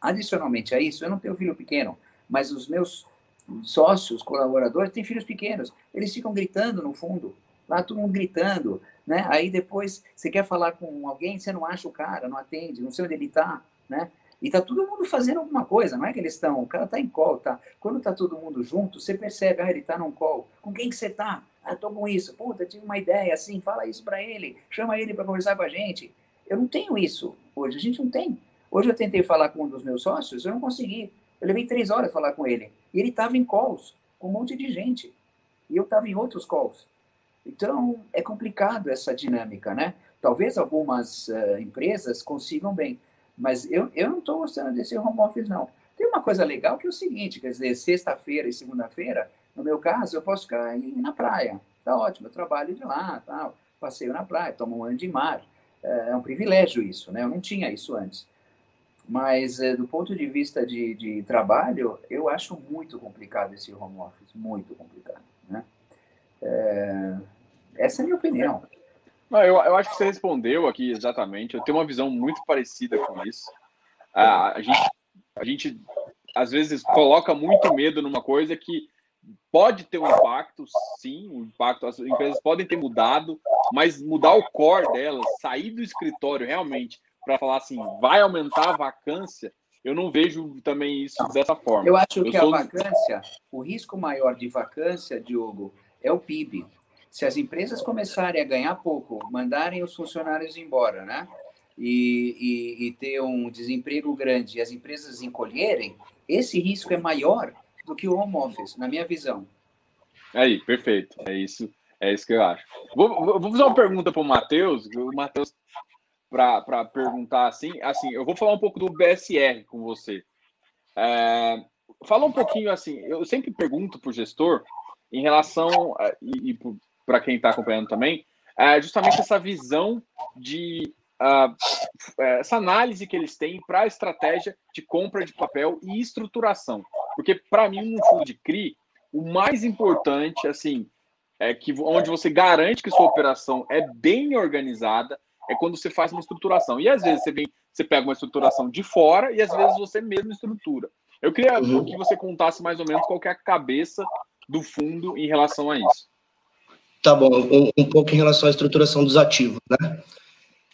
Adicionalmente a isso, eu não tenho filho pequeno, mas os meus sócios, colaboradores, têm filhos pequenos. Eles ficam gritando no fundo, lá todo mundo gritando, né? Aí depois você quer falar com alguém, você não acha o cara, não atende, não sei onde ele está, né? E tá todo mundo fazendo alguma coisa, não é que eles estão, o cara tá em call, tá? Quando tá todo mundo junto, você percebe, ah, ele tá num call. Com quem que você tá? Ah, tô com isso. Puta, tive uma ideia assim, fala isso para ele, chama ele para conversar com a gente. Eu não tenho isso hoje, a gente não tem. Hoje eu tentei falar com um dos meus sócios, eu não consegui. Eu levei três horas falar com ele. E ele estava em calls, com um monte de gente. E eu estava em outros calls. Então, é complicado essa dinâmica, né? Talvez algumas uh, empresas consigam bem, mas eu, eu não estou gostando desse home office, não. Tem uma coisa legal que é o seguinte, quer dizer, sexta-feira e segunda-feira, no meu caso, eu posso ficar na praia. Tá ótimo, eu trabalho de lá, tal, passeio na praia, tomo um ano de mar. É, é um privilégio isso, né? Eu não tinha isso antes. Mas, é, do ponto de vista de, de trabalho, eu acho muito complicado esse home office, muito complicado, né? É, essa é a minha opinião. Não, eu, eu acho que você respondeu aqui exatamente. Eu tenho uma visão muito parecida com isso. A, a, gente, a gente, às vezes, coloca muito medo numa coisa que pode ter um impacto, sim, um impacto. As empresas podem ter mudado, mas mudar o core delas, sair do escritório realmente para falar assim, vai aumentar a vacância, eu não vejo também isso dessa forma. Eu acho eu que sou... a vacância, o risco maior de vacância, Diogo, é o PIB. Se as empresas começarem a ganhar pouco, mandarem os funcionários embora, né? E, e, e ter um desemprego grande e as empresas encolherem, esse risco é maior do que o home office, na minha visão. Aí, perfeito. É isso, é isso que eu acho. Vou, vou fazer uma pergunta para o Matheus. O Matheus, para perguntar assim, assim, eu vou falar um pouco do BSR com você. É, fala um pouquinho assim, eu sempre pergunto para o gestor em relação, a, e, e para quem está acompanhando também, é justamente essa visão de uh, essa análise que eles têm para a estratégia de compra de papel e estruturação. Porque, para mim, no fundo de CRI, o mais importante, assim, é que onde você garante que sua operação é bem organizada, é quando você faz uma estruturação. E às vezes você vem, você pega uma estruturação de fora e às vezes você mesmo estrutura. Eu queria uhum. que você contasse mais ou menos qual é a cabeça do fundo em relação a isso. Tá bom, um, um pouco em relação à estruturação dos ativos, né?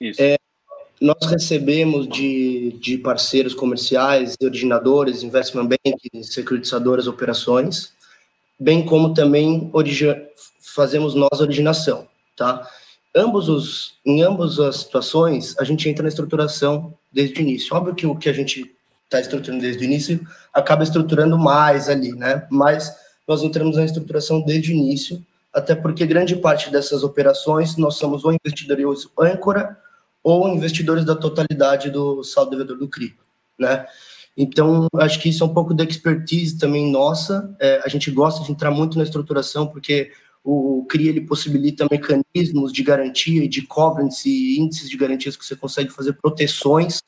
Isso. É, nós recebemos de, de parceiros comerciais, originadores, investment banks, securitizadoras, operações, bem como também fazemos nós originação, tá? Ambos os, em ambas as situações, a gente entra na estruturação desde o início. Óbvio que o que a gente está estruturando desde o início acaba estruturando mais ali, né? Mas nós entramos na estruturação desde o início, até porque grande parte dessas operações nós somos ou investidores âncora ou investidores da totalidade do saldo devedor do CRI, né? Então, acho que isso é um pouco da expertise também nossa. É, a gente gosta de entrar muito na estruturação, porque o CRI ele possibilita mecanismos de garantia e de covenants e índices de garantias que você consegue fazer proteções,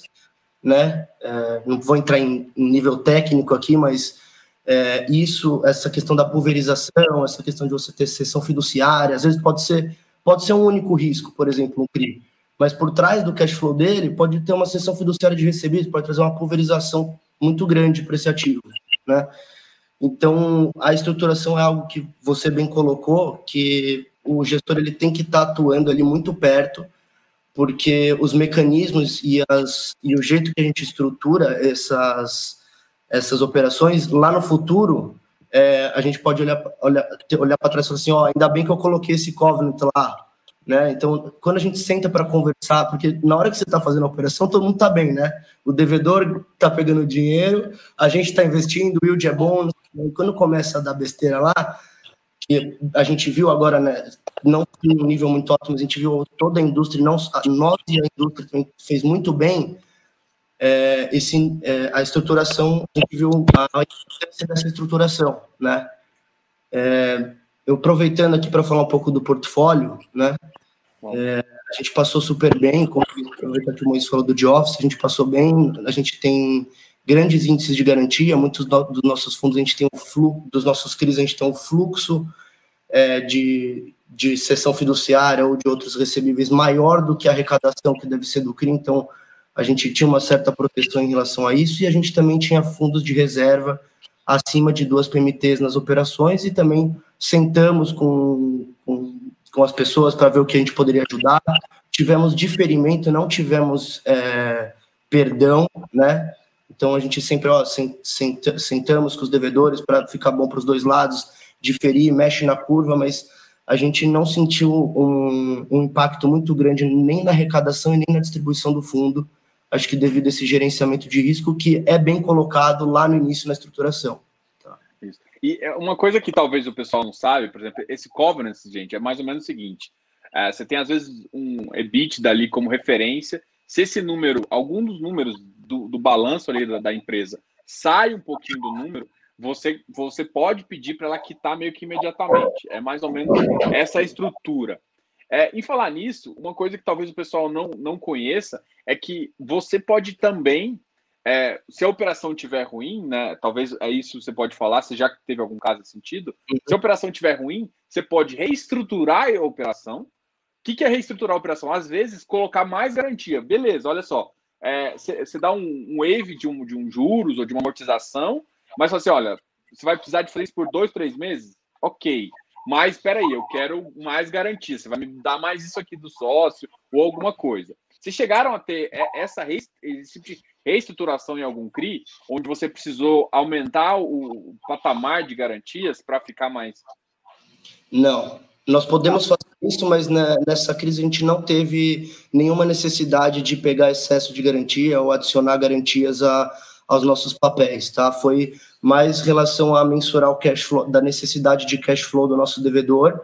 né? É, não vou entrar em, em, nível técnico aqui, mas é, isso, essa questão da pulverização, essa questão de você ter sessão fiduciária, às vezes pode ser, pode ser um único risco, por exemplo, um CRI mas por trás do cash flow dele pode ter uma sessão fiduciária de recebidos, pode trazer uma pulverização muito grande para esse ativo, né? Então, a estruturação é algo que você bem colocou, que o gestor ele tem que estar tá atuando ali muito perto, porque os mecanismos e, as, e o jeito que a gente estrutura essas, essas operações, lá no futuro, é, a gente pode olhar, olhar, olhar para trás e falar assim, ó, ainda bem que eu coloquei esse covenant lá, né? Então, quando a gente senta para conversar, porque na hora que você está fazendo a operação, todo mundo está bem, né? O devedor está pegando dinheiro, a gente está investindo, o yield é bom. Quando começa a dar besteira lá, que a gente viu agora, né? Não um nível muito alto, mas a gente viu toda a indústria, não, nós e a indústria fez muito bem. É, esse, é, a estruturação, a gente viu a importância dessa estruturação, né? É, eu aproveitando aqui para falar um pouco do portfólio, né? É, a gente passou super bem, como aproveita que o Moisés falou do de office, a gente passou bem, a gente tem grandes índices de garantia, muitos dos nossos fundos a gente tem o fluxo, dos nossos CRIs a gente tem um fluxo é, de, de sessão fiduciária ou de outros recebíveis maior do que a arrecadação que deve ser do CRI, então a gente tinha uma certa proteção em relação a isso, e a gente também tinha fundos de reserva acima de duas PMTs nas operações, e também sentamos com, com com as pessoas para ver o que a gente poderia ajudar. Tivemos diferimento, não tivemos é, perdão, né? Então a gente sempre ó, sentamos com os devedores para ficar bom para os dois lados, diferir, mexe na curva, mas a gente não sentiu um, um, impacto muito grande nem na arrecadação e nem na distribuição do fundo. Acho que devido a esse gerenciamento de risco que é bem colocado lá no início na estruturação. E é uma coisa que talvez o pessoal não sabe, por exemplo, esse governance, gente, é mais ou menos o seguinte: é, você tem às vezes um EBIT dali como referência. Se esse número, algum dos números do, do balanço ali da, da, empresa sai um pouquinho do número, você, você pode pedir para ela quitar meio que imediatamente. É mais ou menos essa estrutura. É, em falar nisso, uma coisa que talvez o pessoal não, não conheça é que você pode também é, se a operação tiver ruim, né? Talvez é isso você pode falar, se já teve algum caso nesse sentido. Uhum. Se a operação tiver ruim, você pode reestruturar a operação. O que, que é reestruturar a operação? Às vezes, colocar mais garantia. Beleza, olha só. Você é, dá um, um wave de um, de um juros ou de uma amortização, mas você, olha, você vai precisar de fazer isso por dois, três meses? Ok. Mas espera aí, eu quero mais garantia. Você vai me dar mais isso aqui do sócio ou alguma coisa. Vocês chegaram a ter essa tipo reestruturação em algum CRI, onde você precisou aumentar o patamar de garantias para ficar mais. Não, nós podemos fazer isso, mas nessa crise a gente não teve nenhuma necessidade de pegar excesso de garantia ou adicionar garantias a, aos nossos papéis, tá? Foi mais relação a mensurar o cash flow, da necessidade de cash flow do nosso devedor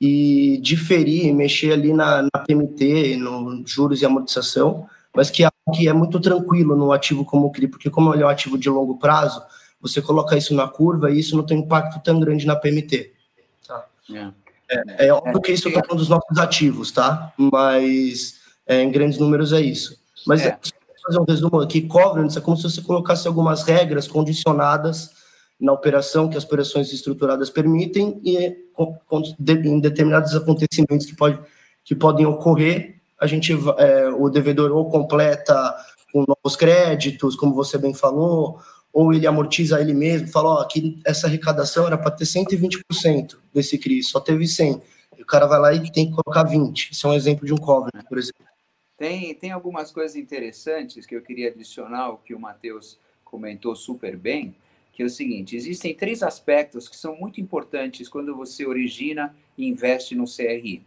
e diferir, mexer ali na, na PMT, no juros e amortização, mas que é que é muito tranquilo no ativo como o CRI, porque como ele é um ativo de longo prazo, você coloca isso na curva e isso não tem impacto tão grande na PMT. Tá? Yeah. É, é, óbvio que isso está falando dos nossos ativos, tá? Mas é, em grandes números é isso. Mas é. fazer um resumo aqui, covenants é como se você colocasse algumas regras condicionadas na operação que as operações estruturadas permitem e em determinados acontecimentos que, pode, que podem ocorrer, a gente, é, o devedor ou completa com novos créditos, como você bem falou, ou ele amortiza ele mesmo, fala, ó, aqui essa arrecadação era para ter 120% desse CRI, só teve 100. E o cara vai lá e tem que colocar 20. Isso é um exemplo de um covenant, por exemplo. Tem, tem algumas coisas interessantes que eu queria adicionar, que o Matheus comentou super bem, que é o seguinte: existem três aspectos que são muito importantes quando você origina e investe no CRI.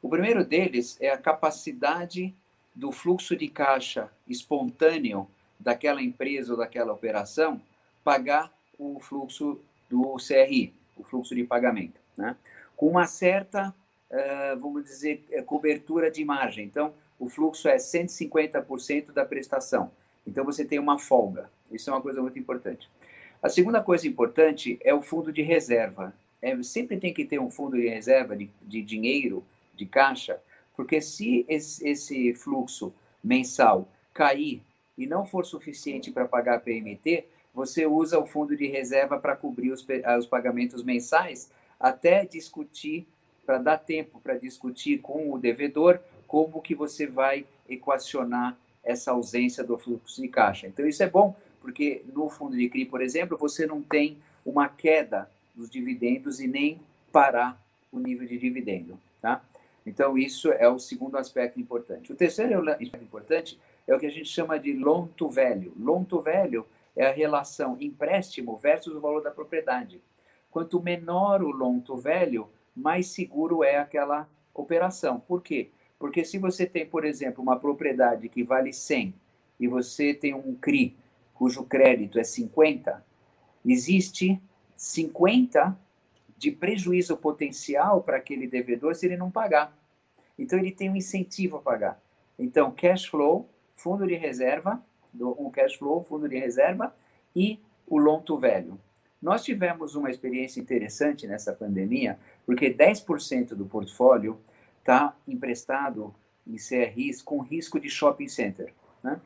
O primeiro deles é a capacidade do fluxo de caixa espontâneo daquela empresa ou daquela operação pagar o fluxo do CRI, o fluxo de pagamento, né? com uma certa, uh, vamos dizer, eh, cobertura de margem. Então, o fluxo é 150% da prestação. Então, você tem uma folga. Isso é uma coisa muito importante. A segunda coisa importante é o fundo de reserva. É, sempre tem que ter um fundo de reserva de, de dinheiro, de caixa, porque se esse, esse fluxo mensal cair e não for suficiente para pagar a PMT, você usa o fundo de reserva para cobrir os, os pagamentos mensais, até discutir, para dar tempo para discutir com o devedor como que você vai equacionar essa ausência do fluxo de caixa. Então, isso é bom, porque no fundo de CRI, por exemplo, você não tem uma queda dos dividendos e nem parar o nível de dividendo, tá? Então, isso é o segundo aspecto importante. O terceiro aspecto importante é o que a gente chama de loan to value. Loan to value é a relação empréstimo versus o valor da propriedade. Quanto menor o loan to value, mais seguro é aquela operação. Por quê? Porque se você tem, por exemplo, uma propriedade que vale 100 e você tem um CRI cujo crédito é 50, existe 50 de prejuízo potencial para aquele devedor se ele não pagar. Então ele tem um incentivo a pagar. Então, cash flow, fundo de reserva, um cash flow, fundo de reserva e o loan to value. Nós tivemos uma experiência interessante nessa pandemia, porque 10% do portfólio está emprestado em CRIs com risco de shopping center. Né?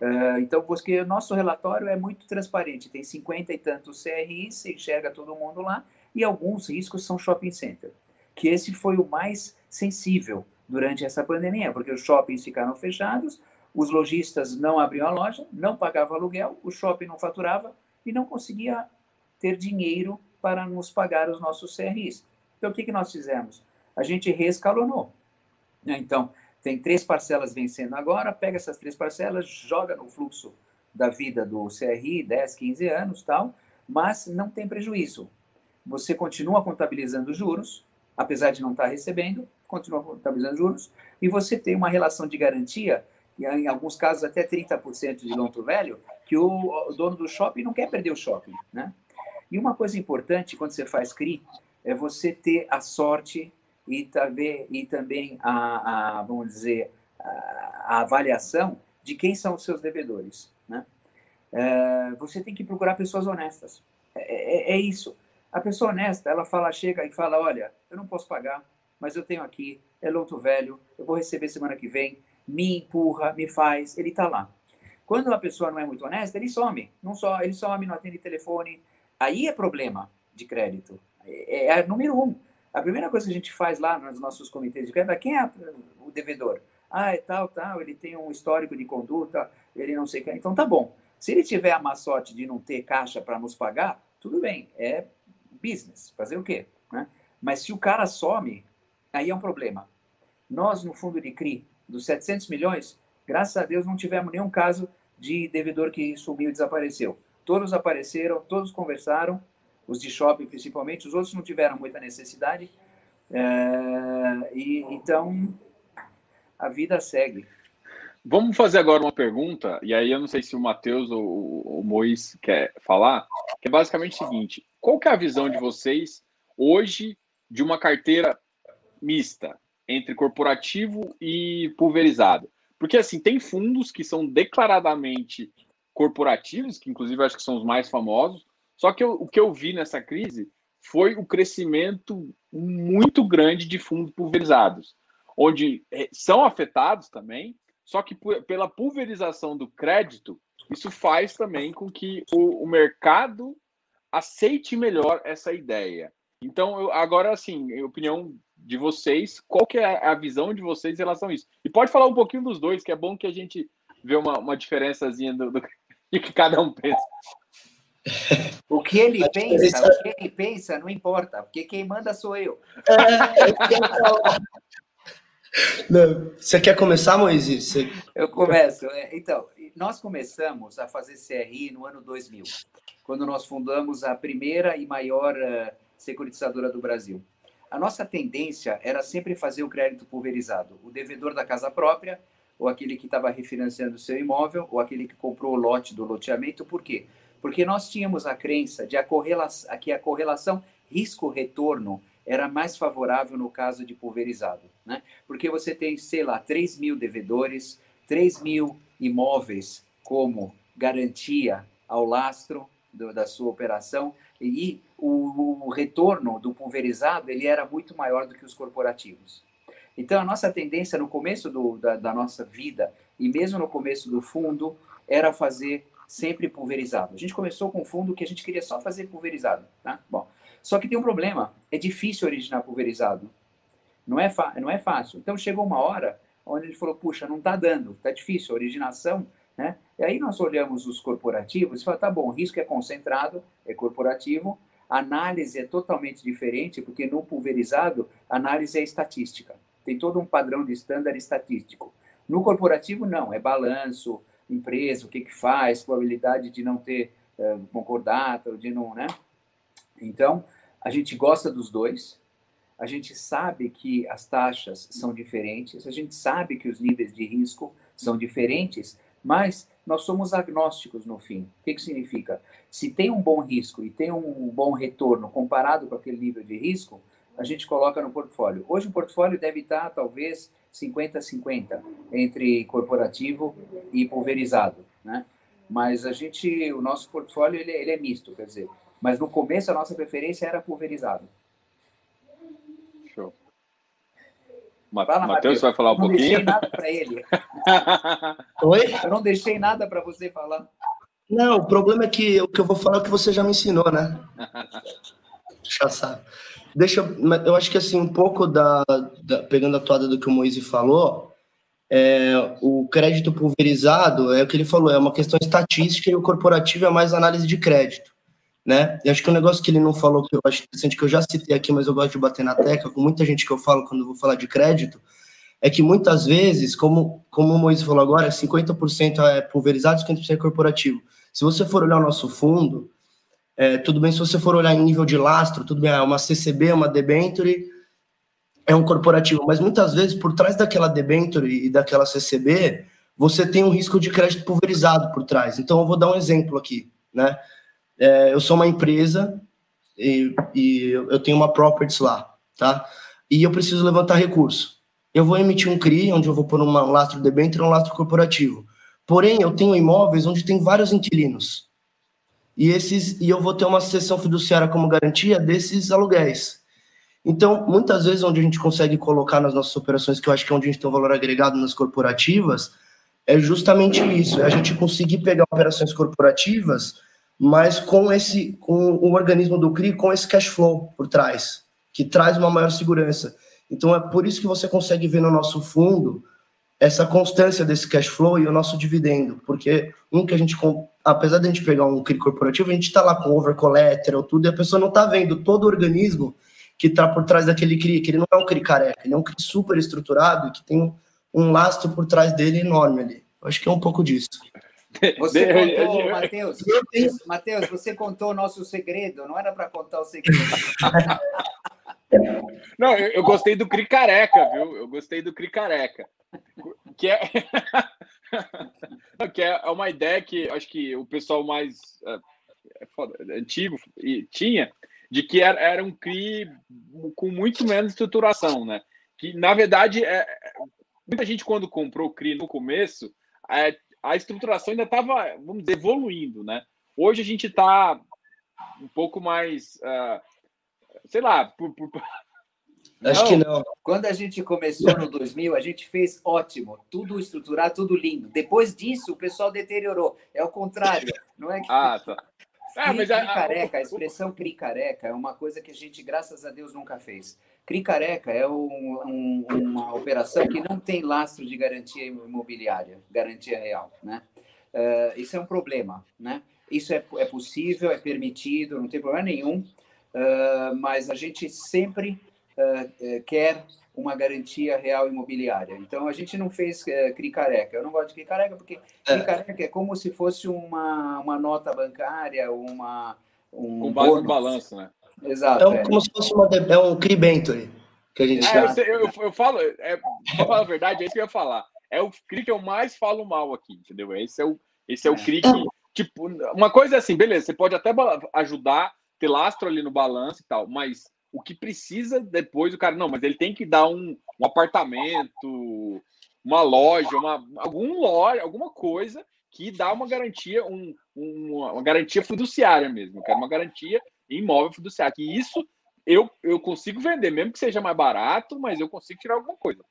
Uh, então, porque o nosso relatório é muito transparente, tem 50 e tantos CRIs, você enxerga todo mundo lá, e alguns riscos são shopping center, que esse foi o mais sensível durante essa pandemia, porque os shoppings ficaram fechados, os lojistas não abriam a loja, não pagavam aluguel, o shopping não faturava e não conseguia ter dinheiro para nos pagar os nossos CRIs. Então, o que, que nós fizemos? A gente reescalonou. Né? Então, tem três parcelas vencendo agora, pega essas três parcelas, joga no fluxo da vida do CRI, 10, 15 anos, tal, mas não tem prejuízo. Você continua contabilizando juros, apesar de não estar recebendo, continua contabilizando juros, e você tem uma relação de garantia, em alguns casos até 30% de longo velho, que o dono do shopping não quer perder o shopping, né? E uma coisa importante quando você faz CRI é você ter a sorte e também, e também a, a vamos dizer, a, a, avaliação de quem são os seus devedores. Né? É, você tem que procurar pessoas honestas. É, é, é, isso. A pessoa honesta, ela fala, chega e fala, olha, eu não posso pagar, mas eu tenho aqui, é loto velho, eu vou receber semana que vem, me empurra, me faz, ele está lá. Quando a pessoa não é muito honesta, ele some. Não só, ele some, não atende telefone. Aí é problema de crédito. É, é, é número um. A primeira coisa que a gente faz lá nos nossos comitês de crédito quem é o devedor. Ah, é tal, tal, ele tem um histórico de conduta, ele não sei o que. Então tá bom. Se ele tiver a má sorte de não ter caixa para nos pagar, tudo bem, é business, fazer o quê? Né? Mas se o cara some, aí é um problema. Nós, no fundo de CRI, dos 700 milhões, graças a Deus não tivemos nenhum caso de devedor que sumiu e desapareceu. Todos apareceram, todos conversaram, os de shopping principalmente, os outros não tiveram muita necessidade. É, e então a vida segue. Vamos fazer agora uma pergunta, e aí eu não sei se o Matheus ou o Mois quer falar, que é basicamente o seguinte: qual que é a visão de vocês hoje de uma carteira mista entre corporativo e pulverizado? Porque assim, tem fundos que são declaradamente corporativos, que inclusive acho que são os mais famosos, só que eu, o que eu vi nessa crise foi o crescimento muito grande de fundos pulverizados, onde eh, são afetados também, só que pela pulverização do crédito, isso faz também com que o, o mercado aceite melhor essa ideia. Então, eu, agora, assim, opinião de vocês, qual que é a visão de vocês em relação a isso? E pode falar um pouquinho dos dois, que é bom que a gente vê uma, uma diferençazinha do, do que cada um pensa. O que ele pensa, o que ele pensa não importa, porque quem manda sou eu. É, não, você quer começar, Moisés? Você... Eu começo. É, então, nós começamos a fazer CRI no ano 2000, quando nós fundamos a primeira e maior uh, securitizadora do Brasil. A nossa tendência era sempre fazer o crédito pulverizado. O devedor da casa própria, ou aquele que estava refinanciando o seu imóvel, ou aquele que comprou o lote do loteamento. Por quê? Porque nós tínhamos a crença de a correlação, que a correlação risco-retorno era mais favorável no caso de pulverizado. Né? Porque você tem, sei lá, 3 mil devedores, 3 mil imóveis como garantia ao lastro do, da sua operação e o, o, retorno do pulverizado ele era muito maior do que os corporativos. Então, a nossa tendência no começo do, da, da nossa vida e mesmo no começo do fundo era fazer sempre pulverizado. A gente começou com um fundo que a gente queria só fazer pulverizado. Tá? Bom, só que tem um problema, é difícil originar pulverizado. Não é, não é fácil. Então chegou uma hora onde ele falou, puxa, não está dando, está difícil, a originação, né? E aí nós olhamos os corporativos e falamos, tá bom, o risco é concentrado, é corporativo, a análise é totalmente diferente, porque no pulverizado, a análise é estatística. Tem todo um padrão de estándar estatístico. No corporativo, não, é balanço, empresa, o que, que faz, probabilidade de não ter uh, concordata, de não, né? Então, a gente gosta dos dois, a gente sabe que as taxas são diferentes, a gente sabe que os níveis de risco são diferentes, mas nós somos agnósticos no fim. O que, que significa? Se tem um bom risco e tem um bom retorno comparado com aquele nível de risco, a gente coloca no portfólio. Hoje o portfólio deve estar talvez 50-50 entre corporativo e pulverizado, né? Mas a gente, o nosso portfólio ele, ele é misto, quer dizer, mas no começo a nossa preferência era pulverizado. Show. Matheus vai falar um pouquinho? Não deixei nada para ele. Oi? Eu não deixei nada para você falar. Não, o problema é que o que eu vou falar é o que você já me ensinou, né? Já sabe. Deixa, eu acho que assim, um pouco da, da pegando a toada do que o Moise falou, é, o crédito pulverizado é o que ele falou, é uma questão estatística e o corporativo é mais análise de crédito, né? E acho que um negócio que ele não falou que eu acho interessante, que eu já citei aqui, mas eu gosto de bater na tecla, com muita gente que eu falo quando eu vou falar de crédito, é que muitas vezes, como, como o Moise falou agora, 50% é pulverizado, 50% é corporativo. Se você for olhar o nosso fundo, é, tudo bem se você for olhar em nível de lastro, tudo bem, é uma CCB, uma debenture, é um corporativo, mas muitas vezes por trás daquela debenture e daquela CCB, você tem um risco de crédito pulverizado por trás. Então, eu vou dar um exemplo aqui, né? É, eu sou uma empresa e, e eu tenho uma properties lá, tá? E eu preciso levantar recurso. Eu vou emitir um CRI, onde eu vou pôr um lastro debenture e um lastro corporativo. Porém, eu tenho imóveis onde tem vários inquilinos e esses e eu vou ter uma sessão fiduciária como garantia desses aluguéis. Então, muitas vezes onde a gente consegue colocar nas nossas operações, que eu acho que é onde a gente tem um valor agregado nas corporativas, é justamente isso, é a gente conseguir pegar operações corporativas, mas com esse com o organismo do CRI com esse cash flow por trás, que traz uma maior segurança. Então é por isso que você consegue ver no nosso fundo essa constância desse cash flow e o nosso dividendo, porque um que a gente, apesar de a gente pegar um CRI corporativo, a gente está lá com over collateral, tudo, e a pessoa não está vendo todo o organismo que está por trás daquele CRI, que ele não é um CRI careca, ele é um CRI super estruturado e que tem um, um lastro por trás dele enorme ali. Eu acho que é um pouco disso. Você contou, Matheus, Matheus, você contou o nosso segredo, não era para contar o segredo. Não, eu, eu, gostei do CRI careca, viu? Eu gostei do CRI careca que é que é uma ideia que acho que o pessoal mais é, é foda, antigo tinha de que era, era um CRI com muito menos estruturação, né? Que na verdade é, é muita gente quando comprou o CRI no começo é, a estruturação ainda estava, vamos dizer, evoluindo, né? Hoje a gente está um pouco mais, uh, sei lá, por, por, Acho não, que não. Quando a gente começou no 2000, a gente fez ótimo, tudo estruturado, tudo lindo. Depois disso, o pessoal deteriorou. É o contrário, não é? Que... Ah, tá. Ah, mas a, careca, a expressão CRI careca é uma coisa que a gente, graças a Deus, nunca fez. CRI careca é um, um, uma operação que não tem lastro de garantia imobiliária, garantia real, né? Uh, isso é um problema, né? Isso é, é possível, é permitido, não tem problema nenhum, uh, mas a gente sempre quer uma garantia real imobiliária. Então, a gente não fez uh, CRI careca. Eu não gosto de CRI careca porque é. CRI careca é como se fosse uma, uma nota bancária, uma... Um Com base bônus. no balanço, né? Exato. É, é. como se fosse uma, é um CRI Bentley que a gente é, eu, eu, eu, falo, é, pra falar a verdade, é isso que eu ia falar. É o CRI que eu mais falo mal aqui, entendeu? Esse é o, esse é o CRI que, tipo, uma coisa é assim, beleza, você pode até ajudar, ter lastro ali no balanço e tal, mas o que precisa depois o cara, não, mas ele tem que dar um, um apartamento, uma loja, uma, algum loja, alguma coisa que dá uma garantia, um, uma, uma garantia fiduciária mesmo. Quero uma garantia imóvel fiduciária. Que isso eu, eu consigo vender, mesmo que seja mais barato, mas eu consigo tirar alguma coisa.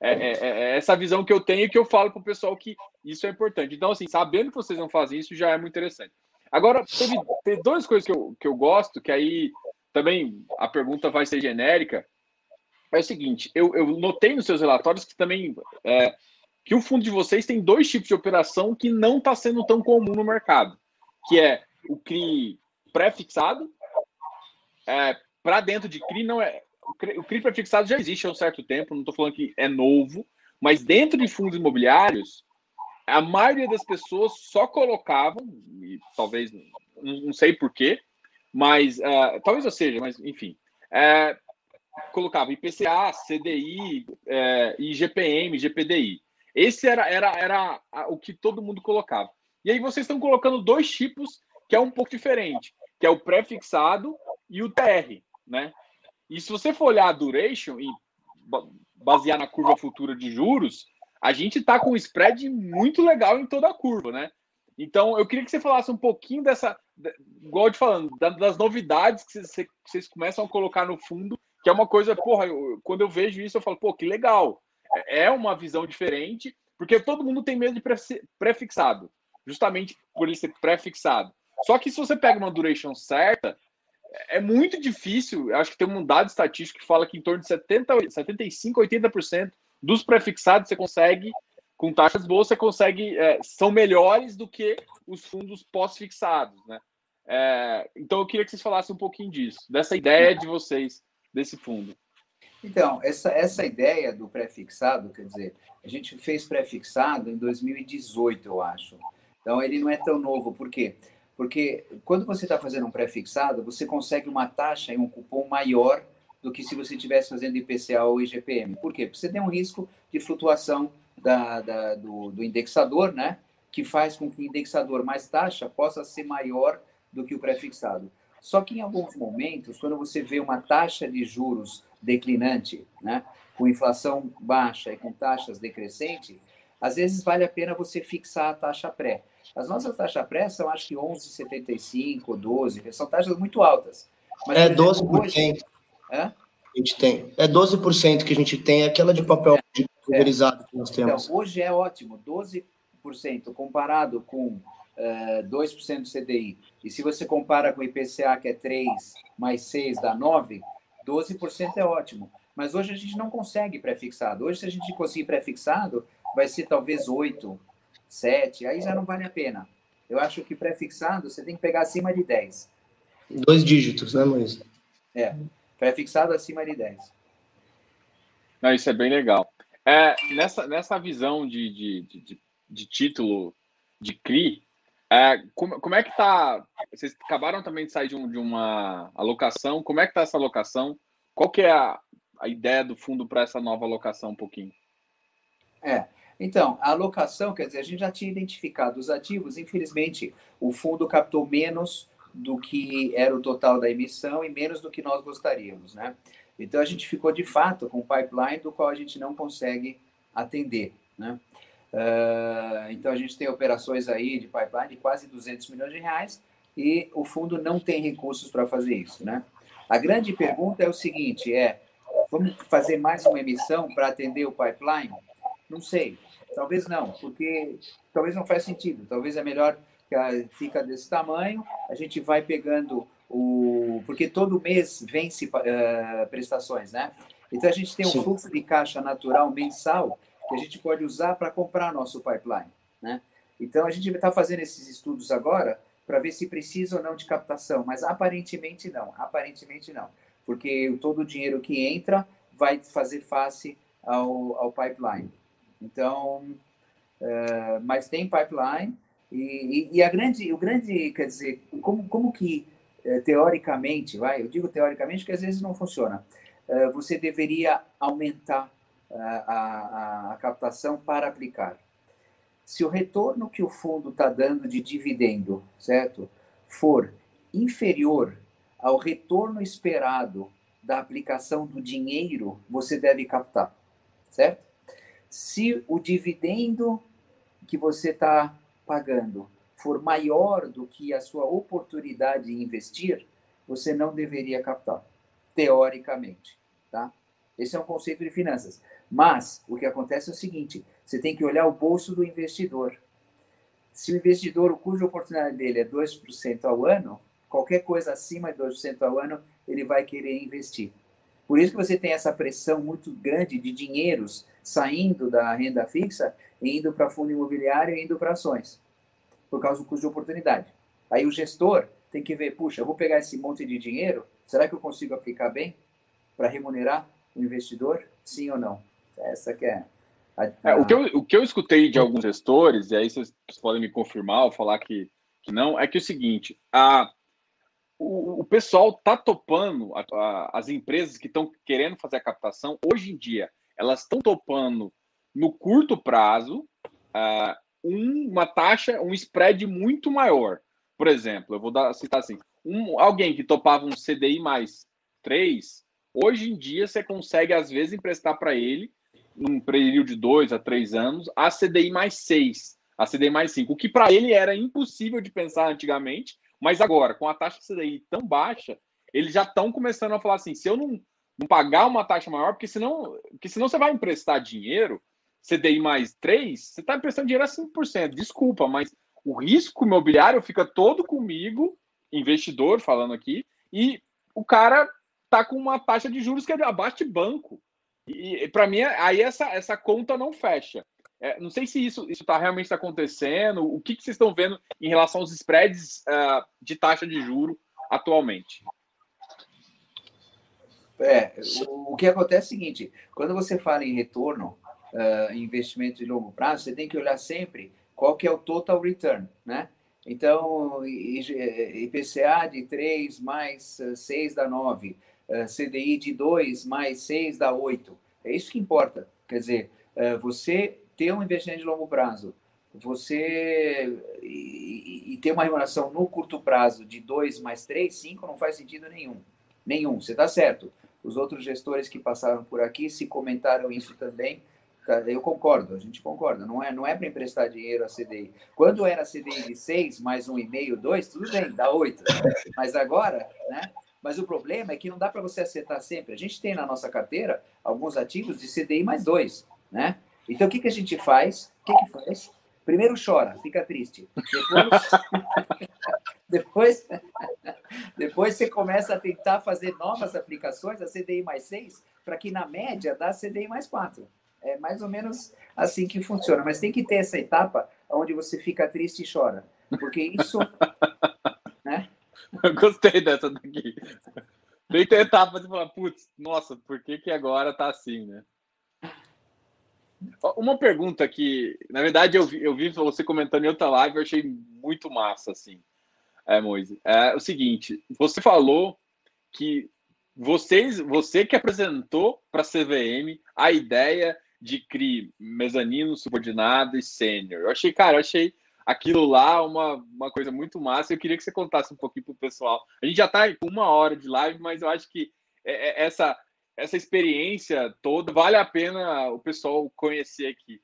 É, é, é, é essa visão que eu tenho que eu falo para o pessoal que isso é importante. Então, assim, sabendo que vocês não fazem isso, já é muito interessante. Agora, teve, teve duas coisas que eu, que eu gosto, que aí também a pergunta vai ser genérica. É o seguinte, eu, eu notei nos seus relatórios que também é, que o fundo de vocês tem dois tipos de operação que não está sendo tão comum no mercado, que é o CRI pré-fixado, é, para dentro de CRI não é o CRI pré-fixado já existe há um certo tempo, não estou falando que é novo, mas dentro de fundos imobiliários, a maioria das pessoas só colocavam, e talvez, não sei porquê, mas uh, talvez eu seja, mas enfim, é, colocava IPCA, CDI, é, IGPM, GPDI. Esse era, era, era o que todo mundo colocava. E aí vocês estão colocando dois tipos que é um pouco diferente, que é o pré-fixado e o TR, né? E se você for olhar a duration e basear na curva futura de juros, a gente está com um spread muito legal em toda a curva, né? Então, eu queria que você falasse um pouquinho dessa, igual eu te falando, das novidades que vocês começam a colocar no fundo, que é uma coisa, porra, eu, quando eu vejo isso, eu falo, pô, que legal. É, é uma visão diferente, porque todo mundo tem medo de pré-fixado, justamente por ele ser pré-fixado. Só que se você pega uma duration certa, é muito difícil. Acho que tem um dado estatístico que fala que em torno de 70, 75, 80% dos prefixados você consegue, com taxas boas, você consegue, é, são melhores do que os fundos pós-fixados, né? É, então eu queria que vocês falassem um pouquinho disso, dessa ideia de vocês, desse fundo. Então, essa, essa ideia do pré-fixado, quer dizer, a gente fez pré-fixado em 2018, eu acho. Então, ele não é tão novo. Por quê? Porque quando você está fazendo um pré-fixado, você consegue uma taxa e um cupom maior do que se você estivesse fazendo IPCA ou IGPM. Por quê? Porque você tem um risco de flutuação da, da, do, do indexador, né? Que faz com que o indexador mais taxa possa ser maior do que o pré-fixado. Só que em alguns momentos, quando você vê uma taxa de juros declinante, né, com inflação baixa e com taxas decrescentes, às vezes vale a pena você fixar a taxa pré. As nossas taxas pré são, acho que 11,75, 12, são taxas muito altas. Mas, é, exemplo, 12%. Hoje, a gente tem. É 12% que a gente tem, é aquela de papel é, pulverizado é. que nós temos. Então, hoje é ótimo, 12% comparado com uh, eh, 2% do CDI. E se você compara com o IPCA, que é 3 mais 6 dá 9, 12% é ótimo. Mas hoje a gente não consegue pré-fixado. Hoje, se a gente conseguir pré-fixado, vai ser talvez 8, 7, aí já não vale a pena. Eu acho que pré-fixado você tem que pegar acima de 10. Dois dígitos, né, Moisés? É, pré-fixado acima de 10. Não, isso é bem legal. É, nessa, nessa visão de, de, de, de título de CRI, é, como, como é que tá? Vocês acabaram também de sair de, um, de uma alocação. Como é que tá essa alocação? Qual que é a, a ideia do fundo para essa nova alocação um pouquinho? É, então, a alocação, quer dizer, a gente já tinha identificado os ativos, infelizmente, o fundo captou menos do que era o total da emissão e menos do que nós gostaríamos, né? Então, a gente ficou, de fato, com um pipeline do qual a gente não consegue atender, né? Uh, então, a gente tem operações aí de pipeline de quase 200 milhões de reais e o fundo não tem recursos para fazer isso, né? A grande pergunta é o seguinte, é, vamos fazer mais uma emissão para atender o pipeline? Não sei. Talvez não, porque talvez não faz sentido. Talvez é melhor que fica desse tamanho, a gente vai pegando o. Porque todo mês vence uh, prestações, né? Então a gente tem um Sim. fluxo de caixa natural mensal que a gente pode usar para comprar nosso pipeline, né? Então a gente está fazendo esses estudos agora para ver se precisa ou não de captação, mas aparentemente não, aparentemente não, porque todo o dinheiro que entra vai fazer face ao, ao pipeline. Então, uh, mas tem pipeline e, e, a grande, o grande, quer dizer, como, como que uh, teoricamente, vai, eu digo teoricamente porque às vezes não funciona, uh, você deveria aumentar a, a, a captação para aplicar. Se o retorno que o fundo está dando de dividendo, certo, for inferior ao retorno esperado da aplicação do dinheiro, você deve captar, certo? Se o dividendo que você está pagando for maior do que a sua oportunidade de investir, você não deveria captar, teoricamente, tá? Esse é um conceito de finanças. Mas o que acontece é o seguinte: você tem que olhar o bolso do investidor. Se o investidor, cuja oportunidade dele é 2% ao ano, qualquer coisa acima de 2% ao ano, ele vai querer investir. Por isso que você tem essa pressão muito grande de dinheiros saindo da renda fixa indo para fundo imobiliário e indo para ações, por causa do custo de oportunidade. Aí o gestor tem que ver, puxa, eu vou pegar esse monte de dinheiro, será que eu consigo aplicar bem para remunerar o investidor? Sim ou não? Essa que é é, o, que eu, o que eu escutei de alguns gestores, e aí vocês podem me confirmar ou falar que, que não, é que é o seguinte: a, o, pessoal está topando, a, a, as empresas que estão querendo fazer a captação, hoje em dia, elas estão topando no curto prazo uh, um, uma taxa, um spread muito maior. Por exemplo, eu vou dar, citar assim: um, alguém que topava um CDI mais 3, hoje em dia você consegue, às vezes, emprestar para ele num período de dois a três anos, a CDI mais 6, a CDI mais 5, o que para ele era impossível de pensar antigamente, mas agora, com a taxa CDI tão baixa, eles já estão começando a falar assim: se eu não, não pagar uma taxa maior, porque senão, porque senão você vai emprestar dinheiro, CDI mais 3, você está emprestando dinheiro a 5%. Desculpa, mas o risco imobiliário fica todo comigo, investidor falando aqui, e o cara tá com uma taxa de juros que é abaixo de banco. E, para mim, aí essa, essa conta não fecha. É, não sei se isso está realmente tá acontecendo. O que, que vocês estão vendo em relação aos spreads uh, de taxa de juro atualmente? É, o, o, que acontece é o seguinte: quando você fala em retorno, uh, investimento de longo prazo, você tem que olhar sempre qual que é o total return, né? Então, IPCA de 3 mais 6 dá 9, uh, CDI de 2 mais 6 dá 8. É isso que importa. Quer dizer, você ter um investimento de longo prazo, você e, e ter uma remuneração no curto prazo de 2 mais 3, 5 não faz sentido nenhum. Nenhum, você está certo. Os outros gestores que passaram por aqui se comentaram isso também. Eu concordo, a gente concorda. Não é, não é para emprestar dinheiro a CDI. Quando era CDI de 6, mais 1,5, 2, tudo bem, dá 8. Mas agora, né? Mas o problema é que não dá para você acertar sempre. A gente tem na nossa carteira alguns ativos de CDI mais 2, né? Então, o que, que a gente faz? O que, que faz? Primeiro chora, fica triste. Depois, depois, depois você começa a tentar fazer novas aplicações, a CDI mais 6, para que na média dá CDI mais 4. É mais ou menos assim que funciona. Mas tem que ter essa etapa onde você fica triste e chora. Porque isso. né? Eu gostei dessa daqui. Tem que ter etapa de falar, putz, nossa, por que, que agora tá assim, né? Uma pergunta que, na verdade, eu vi, eu vi você comentando em outra live, eu achei muito massa, assim, é, Moise. É o seguinte, você falou que vocês, você que apresentou para a CVM a ideia de CRI mezanino, subordinado e sênior. Eu achei, cara, eu achei aquilo lá uma, uma coisa muito massa. Eu queria que você contasse um pouquinho para o pessoal. A gente já está com uma hora de live, mas eu acho que é, é, essa essa experiência toda vale a pena o pessoal conhecer aqui.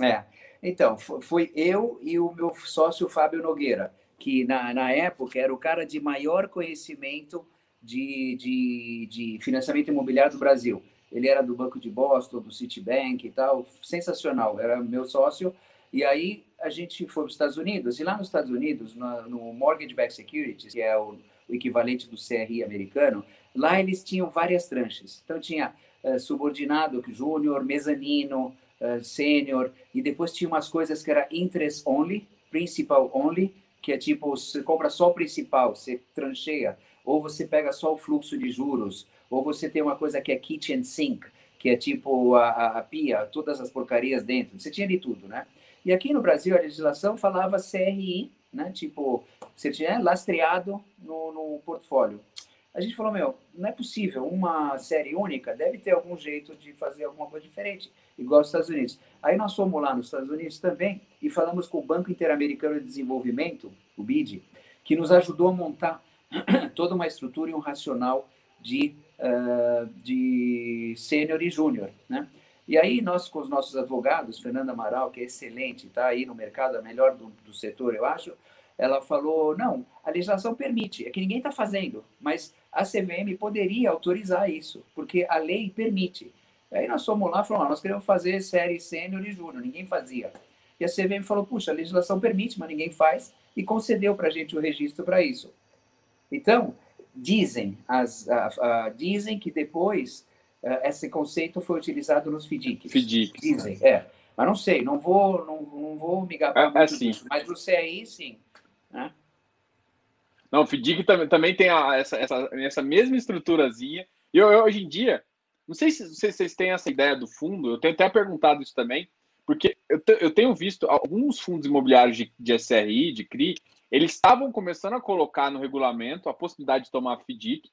É, então, foi eu e o meu sócio Fábio Nogueira, que na, na época era o cara de maior conhecimento de, de, de financiamento imobiliário do Brasil. Ele era do Banco de Boston, do Citibank e tal, sensacional, era meu sócio. E aí a gente foi para os Estados Unidos, e lá nos Estados Unidos, no, no Mortgage Backed Securities, que é o, o, equivalente do CRI americano, lá eles tinham várias tranches. Então tinha uh, subordinado júnior, mezanino, uh, sênior, e depois tinha umas coisas que era interest only, principal only, que é tipo, você compra só o principal, você trancheia, ou você pega só o fluxo de juros, ou você tem uma coisa que é kitchen sink, que é tipo a, a, a pia, todas as porcarias dentro. Você tinha de tudo, né? E aqui no Brasil a legislação falava CRI, né? Tipo, você tinha lastreado no, no portfólio. A gente falou, meu, não é possível, uma série única deve ter algum jeito de fazer alguma coisa diferente, igual os Estados Unidos. Aí nós fomos lá nos Estados Unidos também e falamos com o Banco Interamericano de Desenvolvimento, o BID, que nos ajudou a montar toda uma estrutura e um racional de, uh, de sênior e júnior, né? E aí nós com os nossos advogados, Fernanda Amaral, que é excelente, está aí no mercado, a melhor do, do setor, eu acho, ela falou, não, a legislação permite, é que ninguém está fazendo, mas a CVM poderia autorizar isso, porque a lei permite. Aí nós fomos lá e falamos, nós queremos fazer série sênior e júnior, ninguém fazia. E a CVM falou, puxa, a legislação permite, mas ninguém faz, e concedeu para a gente o registro para isso. Então, dizem, as, a, a, dizem que depois uh, esse conceito foi utilizado nos FDICs. FDICs. Dizem, é. Mas não sei, não vou, não, não vou me gabar é, é assim. Mas no CRI, sim. Né? Não, o FDIC também, também tem a, essa, essa, essa mesma estruturazinha. E eu, eu, hoje em dia, não sei se, se, vocês têm essa ideia do fundo, eu tenho até perguntado isso também, porque eu, te, eu tenho visto alguns fundos imobiliários de, de SRI, de CRI, eles estavam começando a colocar no regulamento a possibilidade de tomar FDIC,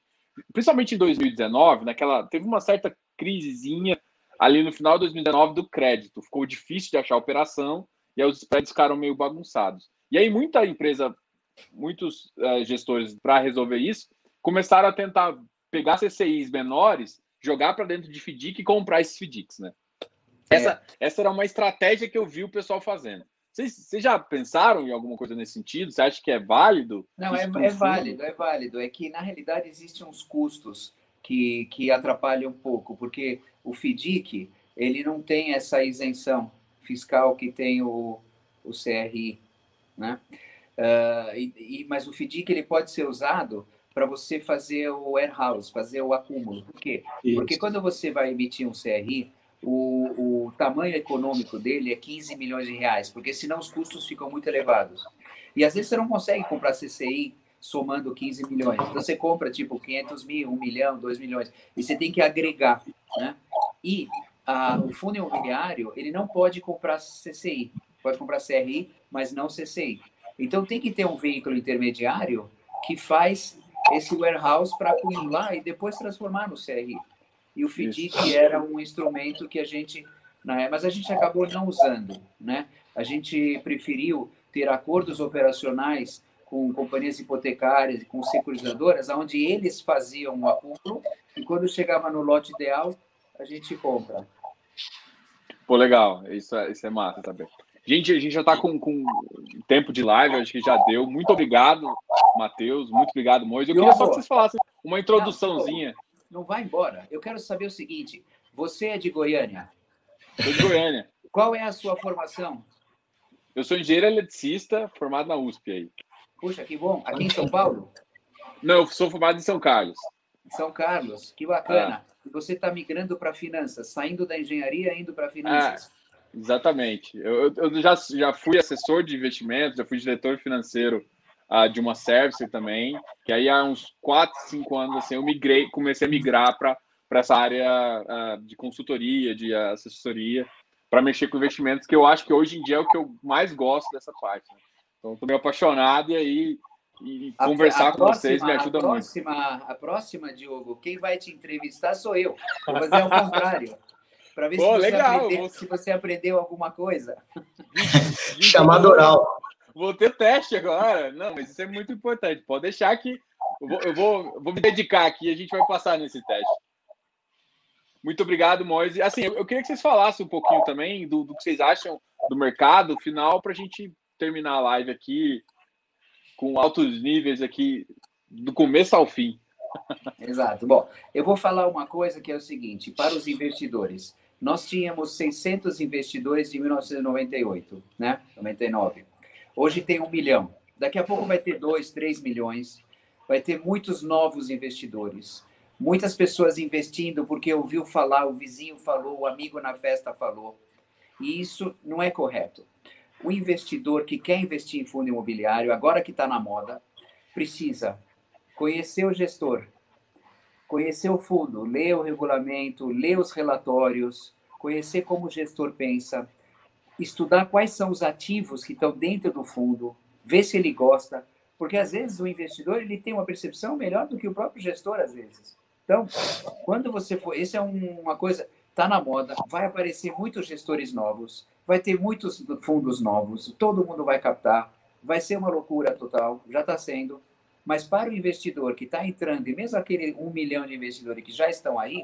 principalmente em 2019, naquela teve uma certa crisezinha ali no final de 2019 do crédito, ficou difícil de achar operação e aí os spreads ficaram meio bagunçados. E aí muita empresa, muitos uh, gestores para resolver isso, começaram a tentar pegar CCIs menores, jogar para dentro de FDIC e comprar esses FDICs, né? É. Essa, essa era uma estratégia que eu vi o pessoal fazendo. Vocês, vocês já pensaram em alguma coisa nesse sentido? Você acha que é válido? Não, é, é válido, é válido. É que, na realidade, existem uns custos que, que atrapalham um pouco, porque o FDIC, ele não tem essa isenção fiscal que tem o, o CRI, né? Uh, e, e, mas o FDIC, ele pode ser usado para você fazer o warehouse, fazer o acúmulo. Por quê? Isso. Porque quando você vai emitir um CRI, o, o tamanho econômico dele é 15 milhões de reais, porque senão os custos ficam muito elevados. E às vezes você não consegue comprar CCI somando 15 milhões. Então você compra tipo 500 mil, 1 milhão, 2 milhões, e você tem que agregar. Né? E a, o fundo imobiliário, ele não pode comprar CCI, pode comprar CRI, mas não CCI. Então tem que ter um veículo intermediário que faz esse warehouse para acumular e depois transformar no CRI e o FDIC era um instrumento que a gente, né, mas a gente acabou não usando, né? A gente preferiu ter acordos operacionais com companhias hipotecárias e com securitizadoras, onde eles faziam o acúmulo e quando chegava no lote ideal, a gente compra. Pô, legal. Isso é, isso é massa também. Gente, a gente já está com, com tempo de live, acho que já deu. Muito obrigado, Matheus. Muito obrigado, Moisés. Eu queria só que vocês falassem uma introduçãozinha não vai embora. Eu quero saber o seguinte: você é de Goiânia? Sou de Goiânia. Qual é a sua formação? Eu sou engenheiro eletricista, formado na USP aí. Puxa, que bom. Aqui em São Paulo? Não, eu sou formado em São Carlos. São Carlos, que bacana. Ah. E você está migrando para finanças, saindo da engenharia indo para finanças. Ah, exatamente. Eu, eu já, já fui assessor de investimentos, já fui diretor financeiro uh, de uma service também, que aí há uns 4, 5 anos assim, eu migrei, comecei a migrar para essa área uh, de consultoria, de assessoria, para mexer com investimentos, que eu acho que hoje em dia é o que eu mais gosto dessa parte. Né? Então, estou meio apaixonado e aí e conversar a, com próxima, vocês me ajuda a próxima, muito. A próxima, Diogo, quem vai te entrevistar sou eu. Vou fazer o contrário. Para ver Pô, se, você legal, aprendeu, vou... se você aprendeu alguma coisa. Chamado oral. Vou ter teste agora. Não, mas isso é muito importante. Pode deixar que eu vou, eu vou, vou me dedicar aqui e a gente vai passar nesse teste. Muito obrigado, Moise. Assim, eu, eu, queria que vocês falassem um pouquinho também do, do que vocês acham do mercado final para a gente terminar a live aqui com altos níveis aqui do começo ao fim. Exato. Bom, eu vou falar uma coisa que é o seguinte: para os investidores, nós tínhamos 600 investidores em 1998, né? 99. Hoje tem um milhão. Daqui a pouco vai ter dois, três milhões. Vai ter muitos novos investidores. Muitas pessoas investindo porque ouviu falar, o vizinho falou, o amigo na festa falou. E isso não é correto. O investidor que quer investir em fundo imobiliário, agora que está na moda, precisa conhecer o gestor, conhecer o fundo, ler o regulamento, ler os relatórios, conhecer como o gestor pensa, estudar quais são os ativos que estão dentro do fundo, ver se ele gosta, porque às vezes o investidor ele tem uma percepção melhor do que o próprio gestor às vezes. Então, quando você for, isso é uma coisa, está na moda, vai aparecer muitos gestores novos, vai ter muitos fundos novos, todo mundo vai captar, vai ser uma loucura total, já está sendo. Mas para o investidor que está entrando, e mesmo aquele um milhão de investidores que já estão aí,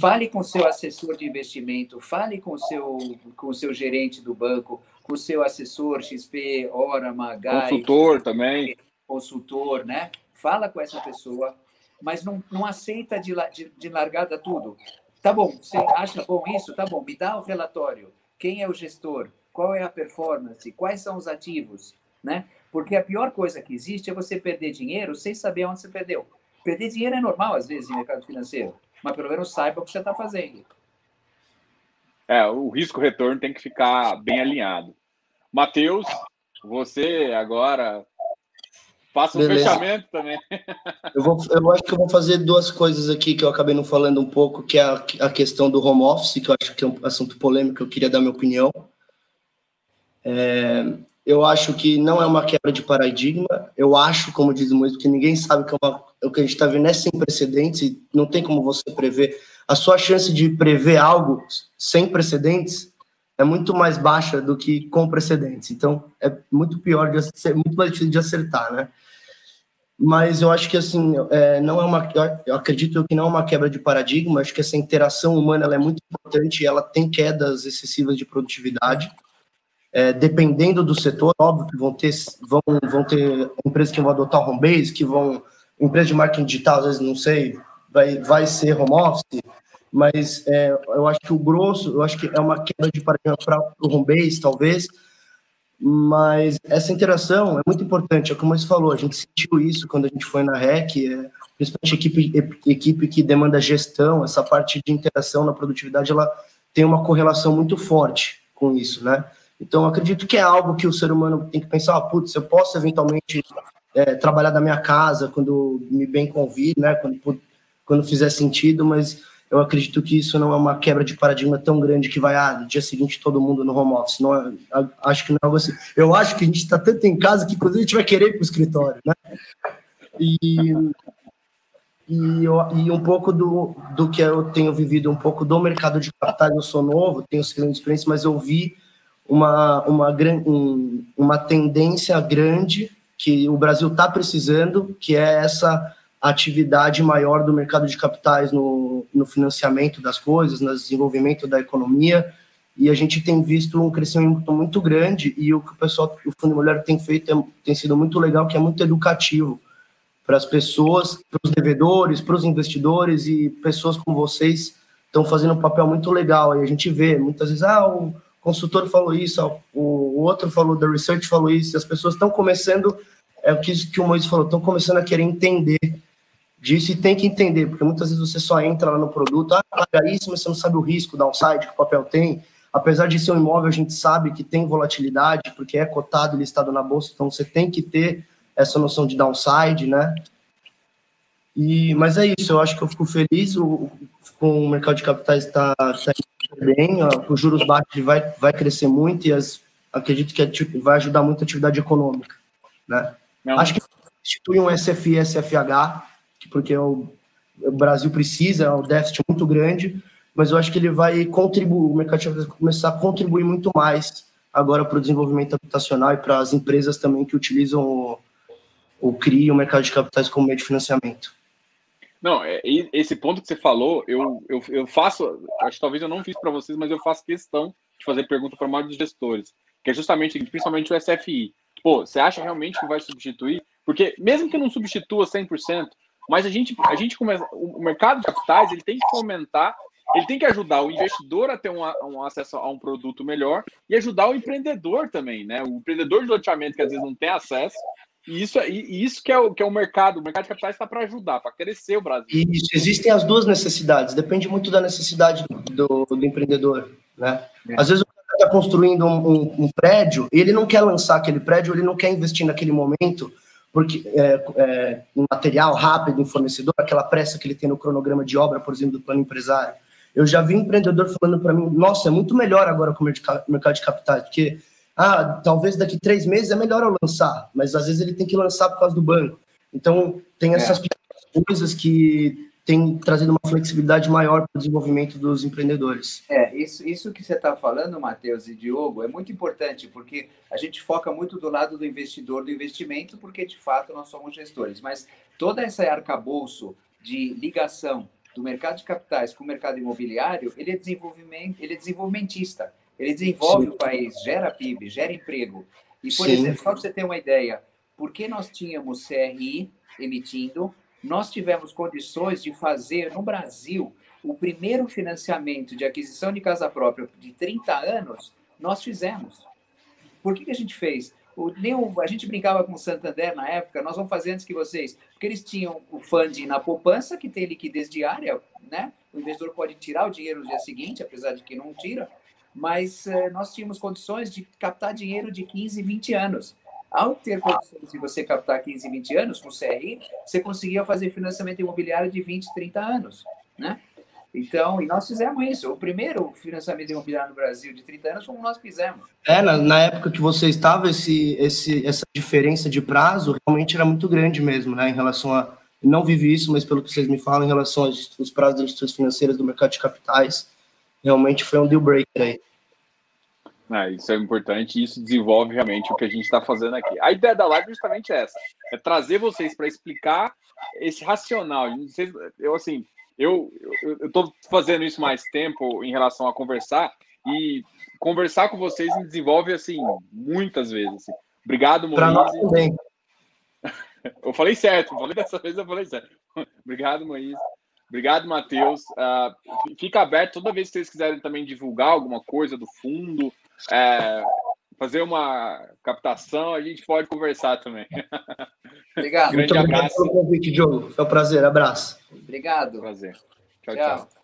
fale com seu assessor de investimento, fale com seu com seu gerente do banco, com seu assessor XP, Orama, Gai, consultor também, consultor, né? Fala com essa pessoa, mas não, não aceita de, de, de largada tudo. Tá bom, você acha bom isso? Tá bom, me dá o relatório. Quem é o gestor? Qual é a performance? Quais são os ativos? Né? Porque a pior coisa que existe é você perder dinheiro sem saber onde você perdeu. Perder dinheiro é normal, às vezes, no mercado financeiro, mas pelo menos saiba o que você está fazendo. É, o risco-retorno tem que ficar bem alinhado. Matheus, você agora faça um Beleza. fechamento também. Eu, vou, eu acho que eu vou fazer duas coisas aqui que eu acabei não falando um pouco, que é a, a questão do home office, que eu acho que é um assunto polêmico, eu queria dar minha opinião. É, eu acho que não é uma quebra de paradigma. Eu acho, como diz o Moisés, que ninguém sabe que é uma, o que a gente está vendo é sem precedentes e não tem como você prever. A sua chance de prever algo sem precedentes é muito mais baixa do que com precedentes. Então, é muito pior de ser muito mais difícil de acertar, né? Mas eu acho que assim, é, não é uma, eu acredito que não é uma quebra de paradigma. Acho que essa interação humana é muito importante. E ela tem quedas excessivas de produtividade é, dependendo do setor, óbvio que vão ter, vão, vão ter empresas que vão adotar home base, que vão, empresas de marketing digital, às vezes, não sei, vai, vai ser home office, mas é, eu acho que o grosso, eu acho que é uma queda de paradigma para o home base, talvez, mas essa interação é muito importante, é como você falou, a gente sentiu isso quando a gente foi na REC, é, principalmente equipe, equipe que demanda gestão, essa parte de interação na produtividade, ela tem uma correlação muito forte com isso, né? Então, acredito que é algo que o ser humano tem que pensar, ah, putz, eu posso eventualmente é, trabalhar da minha casa quando me bem convir, né, quando, quando fizer sentido, mas eu acredito que isso não é uma quebra de paradigma tão grande que vai, ah, no dia seguinte todo mundo no home office. Não é, acho que não é algo assim. Eu acho que a gente está tanto em casa que inclusive a gente vai querer ir para o escritório, né? E, e, e, um pouco do, do que eu tenho vivido, um pouco do mercado de capitais, eu sou novo, tenho experiência, mas eu vi uma, uma, um, uma tendência grande que o Brasil está precisando, que é essa atividade maior do mercado de capitais no, no financiamento das coisas, no desenvolvimento da economia, e a gente tem visto um crescimento muito grande, e o que o pessoal, o Fundo Mulher tem feito é, tem sido muito legal, que é muito educativo para as pessoas, para os devedores, para os investidores, e pessoas como vocês estão fazendo um papel muito legal, e a gente vê, muitas vezes, ah, o consultor falou isso, o outro falou da research falou isso, e as pessoas estão começando, é o que, que o Moisés falou, estão começando a querer entender disso e tem que entender, porque muitas vezes você só entra lá no produto, ah, paga isso, mas você não sabe o risco, downside que o papel tem. Apesar de ser um imóvel, a gente sabe que tem volatilidade, porque é cotado e listado na bolsa, então você tem que ter essa noção de downside, né? E, mas é isso, eu acho que eu fico feliz com o mercado de capitais está tá, tá bem, os juros baixos vai, vai crescer muito e as, acredito que vai ajudar muito a atividade econômica. Né? Acho que institui um SFI, SFH, porque o, o Brasil precisa, é um déficit muito grande, mas eu acho que ele vai contribuir, o mercado vai começar a contribuir muito mais agora para o desenvolvimento habitacional e para as empresas também que utilizam o, o CRI, o mercado de capitais como meio de financiamento. Não, é, esse ponto que você falou, eu, eu, eu faço, acho que talvez eu não fiz para vocês, mas eu faço questão de fazer pergunta para mais dos gestores, que é justamente, principalmente o SFI. Pô, você acha realmente que vai substituir? Porque mesmo que não substitua 100%, mas a gente, a gente começa, o mercado de capitais, ele tem que fomentar ele tem que ajudar o investidor a ter um, um, acesso a um produto melhor e ajudar o empreendedor também, né? O empreendedor de loteamento que às vezes não tem acesso. E isso, e isso que, é o, que é o mercado. O mercado de capitais está para ajudar, para crescer o Brasil. Isso, existem as duas necessidades. Depende muito da necessidade do, do empreendedor, né? É. Às vezes o cara está construindo um, um, um prédio, ele não quer lançar aquele prédio, ele não quer investir naquele momento porque é, é, em material rápido, em fornecedor, aquela pressa que ele tem no cronograma de obra, por exemplo, do plano empresário. Eu já vi um empreendedor falando para mim, nossa, é muito melhor agora com o mercado de capitais, porque ah, talvez daqui três meses é melhor eu lançar, mas às vezes ele tem que lançar por causa do banco. Então, tem essas é. coisas que tem trazido uma flexibilidade maior para o desenvolvimento dos empreendedores. É, isso, isso que você está falando, Matheus e Diogo, é muito importante, porque a gente foca muito do lado do investidor, do investimento, porque de fato nós somos gestores. Mas toda essa arcabouço de ligação do mercado de capitais com o mercado imobiliário, ele é, desenvolvimento, ele é desenvolvimentista. Ele desenvolve Sim. o país, gera PIB, gera emprego. E, por Sim. exemplo, só para você ter uma ideia, por que nós tínhamos CRI emitindo nós tivemos condições de fazer no Brasil o primeiro financiamento de aquisição de casa própria de 30 anos, nós fizemos. Por que, que a gente fez? O, a gente brincava com o Santander na época, nós vamos fazer antes que vocês, porque eles tinham o funding na poupança, que tem liquidez diária, né? O investidor pode tirar o dinheiro no dia seguinte, apesar de que não tira, mas eh, nós tínhamos condições de captar dinheiro de 15, 20 anos. Ao ter condições de você captar 15, 20 anos com CRI, você conseguia fazer financiamento imobiliário de 20, 30 anos, né? Então, e nós fizemos isso. O primeiro financiamento imobiliário no Brasil de 30 anos como nós fizemos. É, na, na época que você estava, esse, esse, essa diferença de prazo realmente era muito grande mesmo, né? Em relação a. Não vivi isso, mas pelo que vocês me falam, em relação aos prazos das instituições financeiras do mercado de capitais, realmente foi um deal breaker aí. É, isso é importante e isso desenvolve realmente o que a gente está fazendo aqui. A ideia da live é justamente essa: é trazer vocês para explicar esse racional. Eu, assim, eu estou fazendo isso mais tempo em relação a conversar e conversar com vocês me desenvolve assim muitas vezes. Assim. Obrigado, Moisés. nós também. Eu falei certo, falei dessa vez, eu falei certo. Obrigado, Moisés. Obrigado, Matheus. Uh, fica aberto toda vez que vocês quiserem também divulgar alguma coisa do fundo, é, fazer uma captação, a gente pode conversar também. Obrigado. Grande Muito obrigado abraço. pelo convite, Diogo. Foi um prazer. Abraço. Obrigado. Prazer. tchau. tchau. tchau.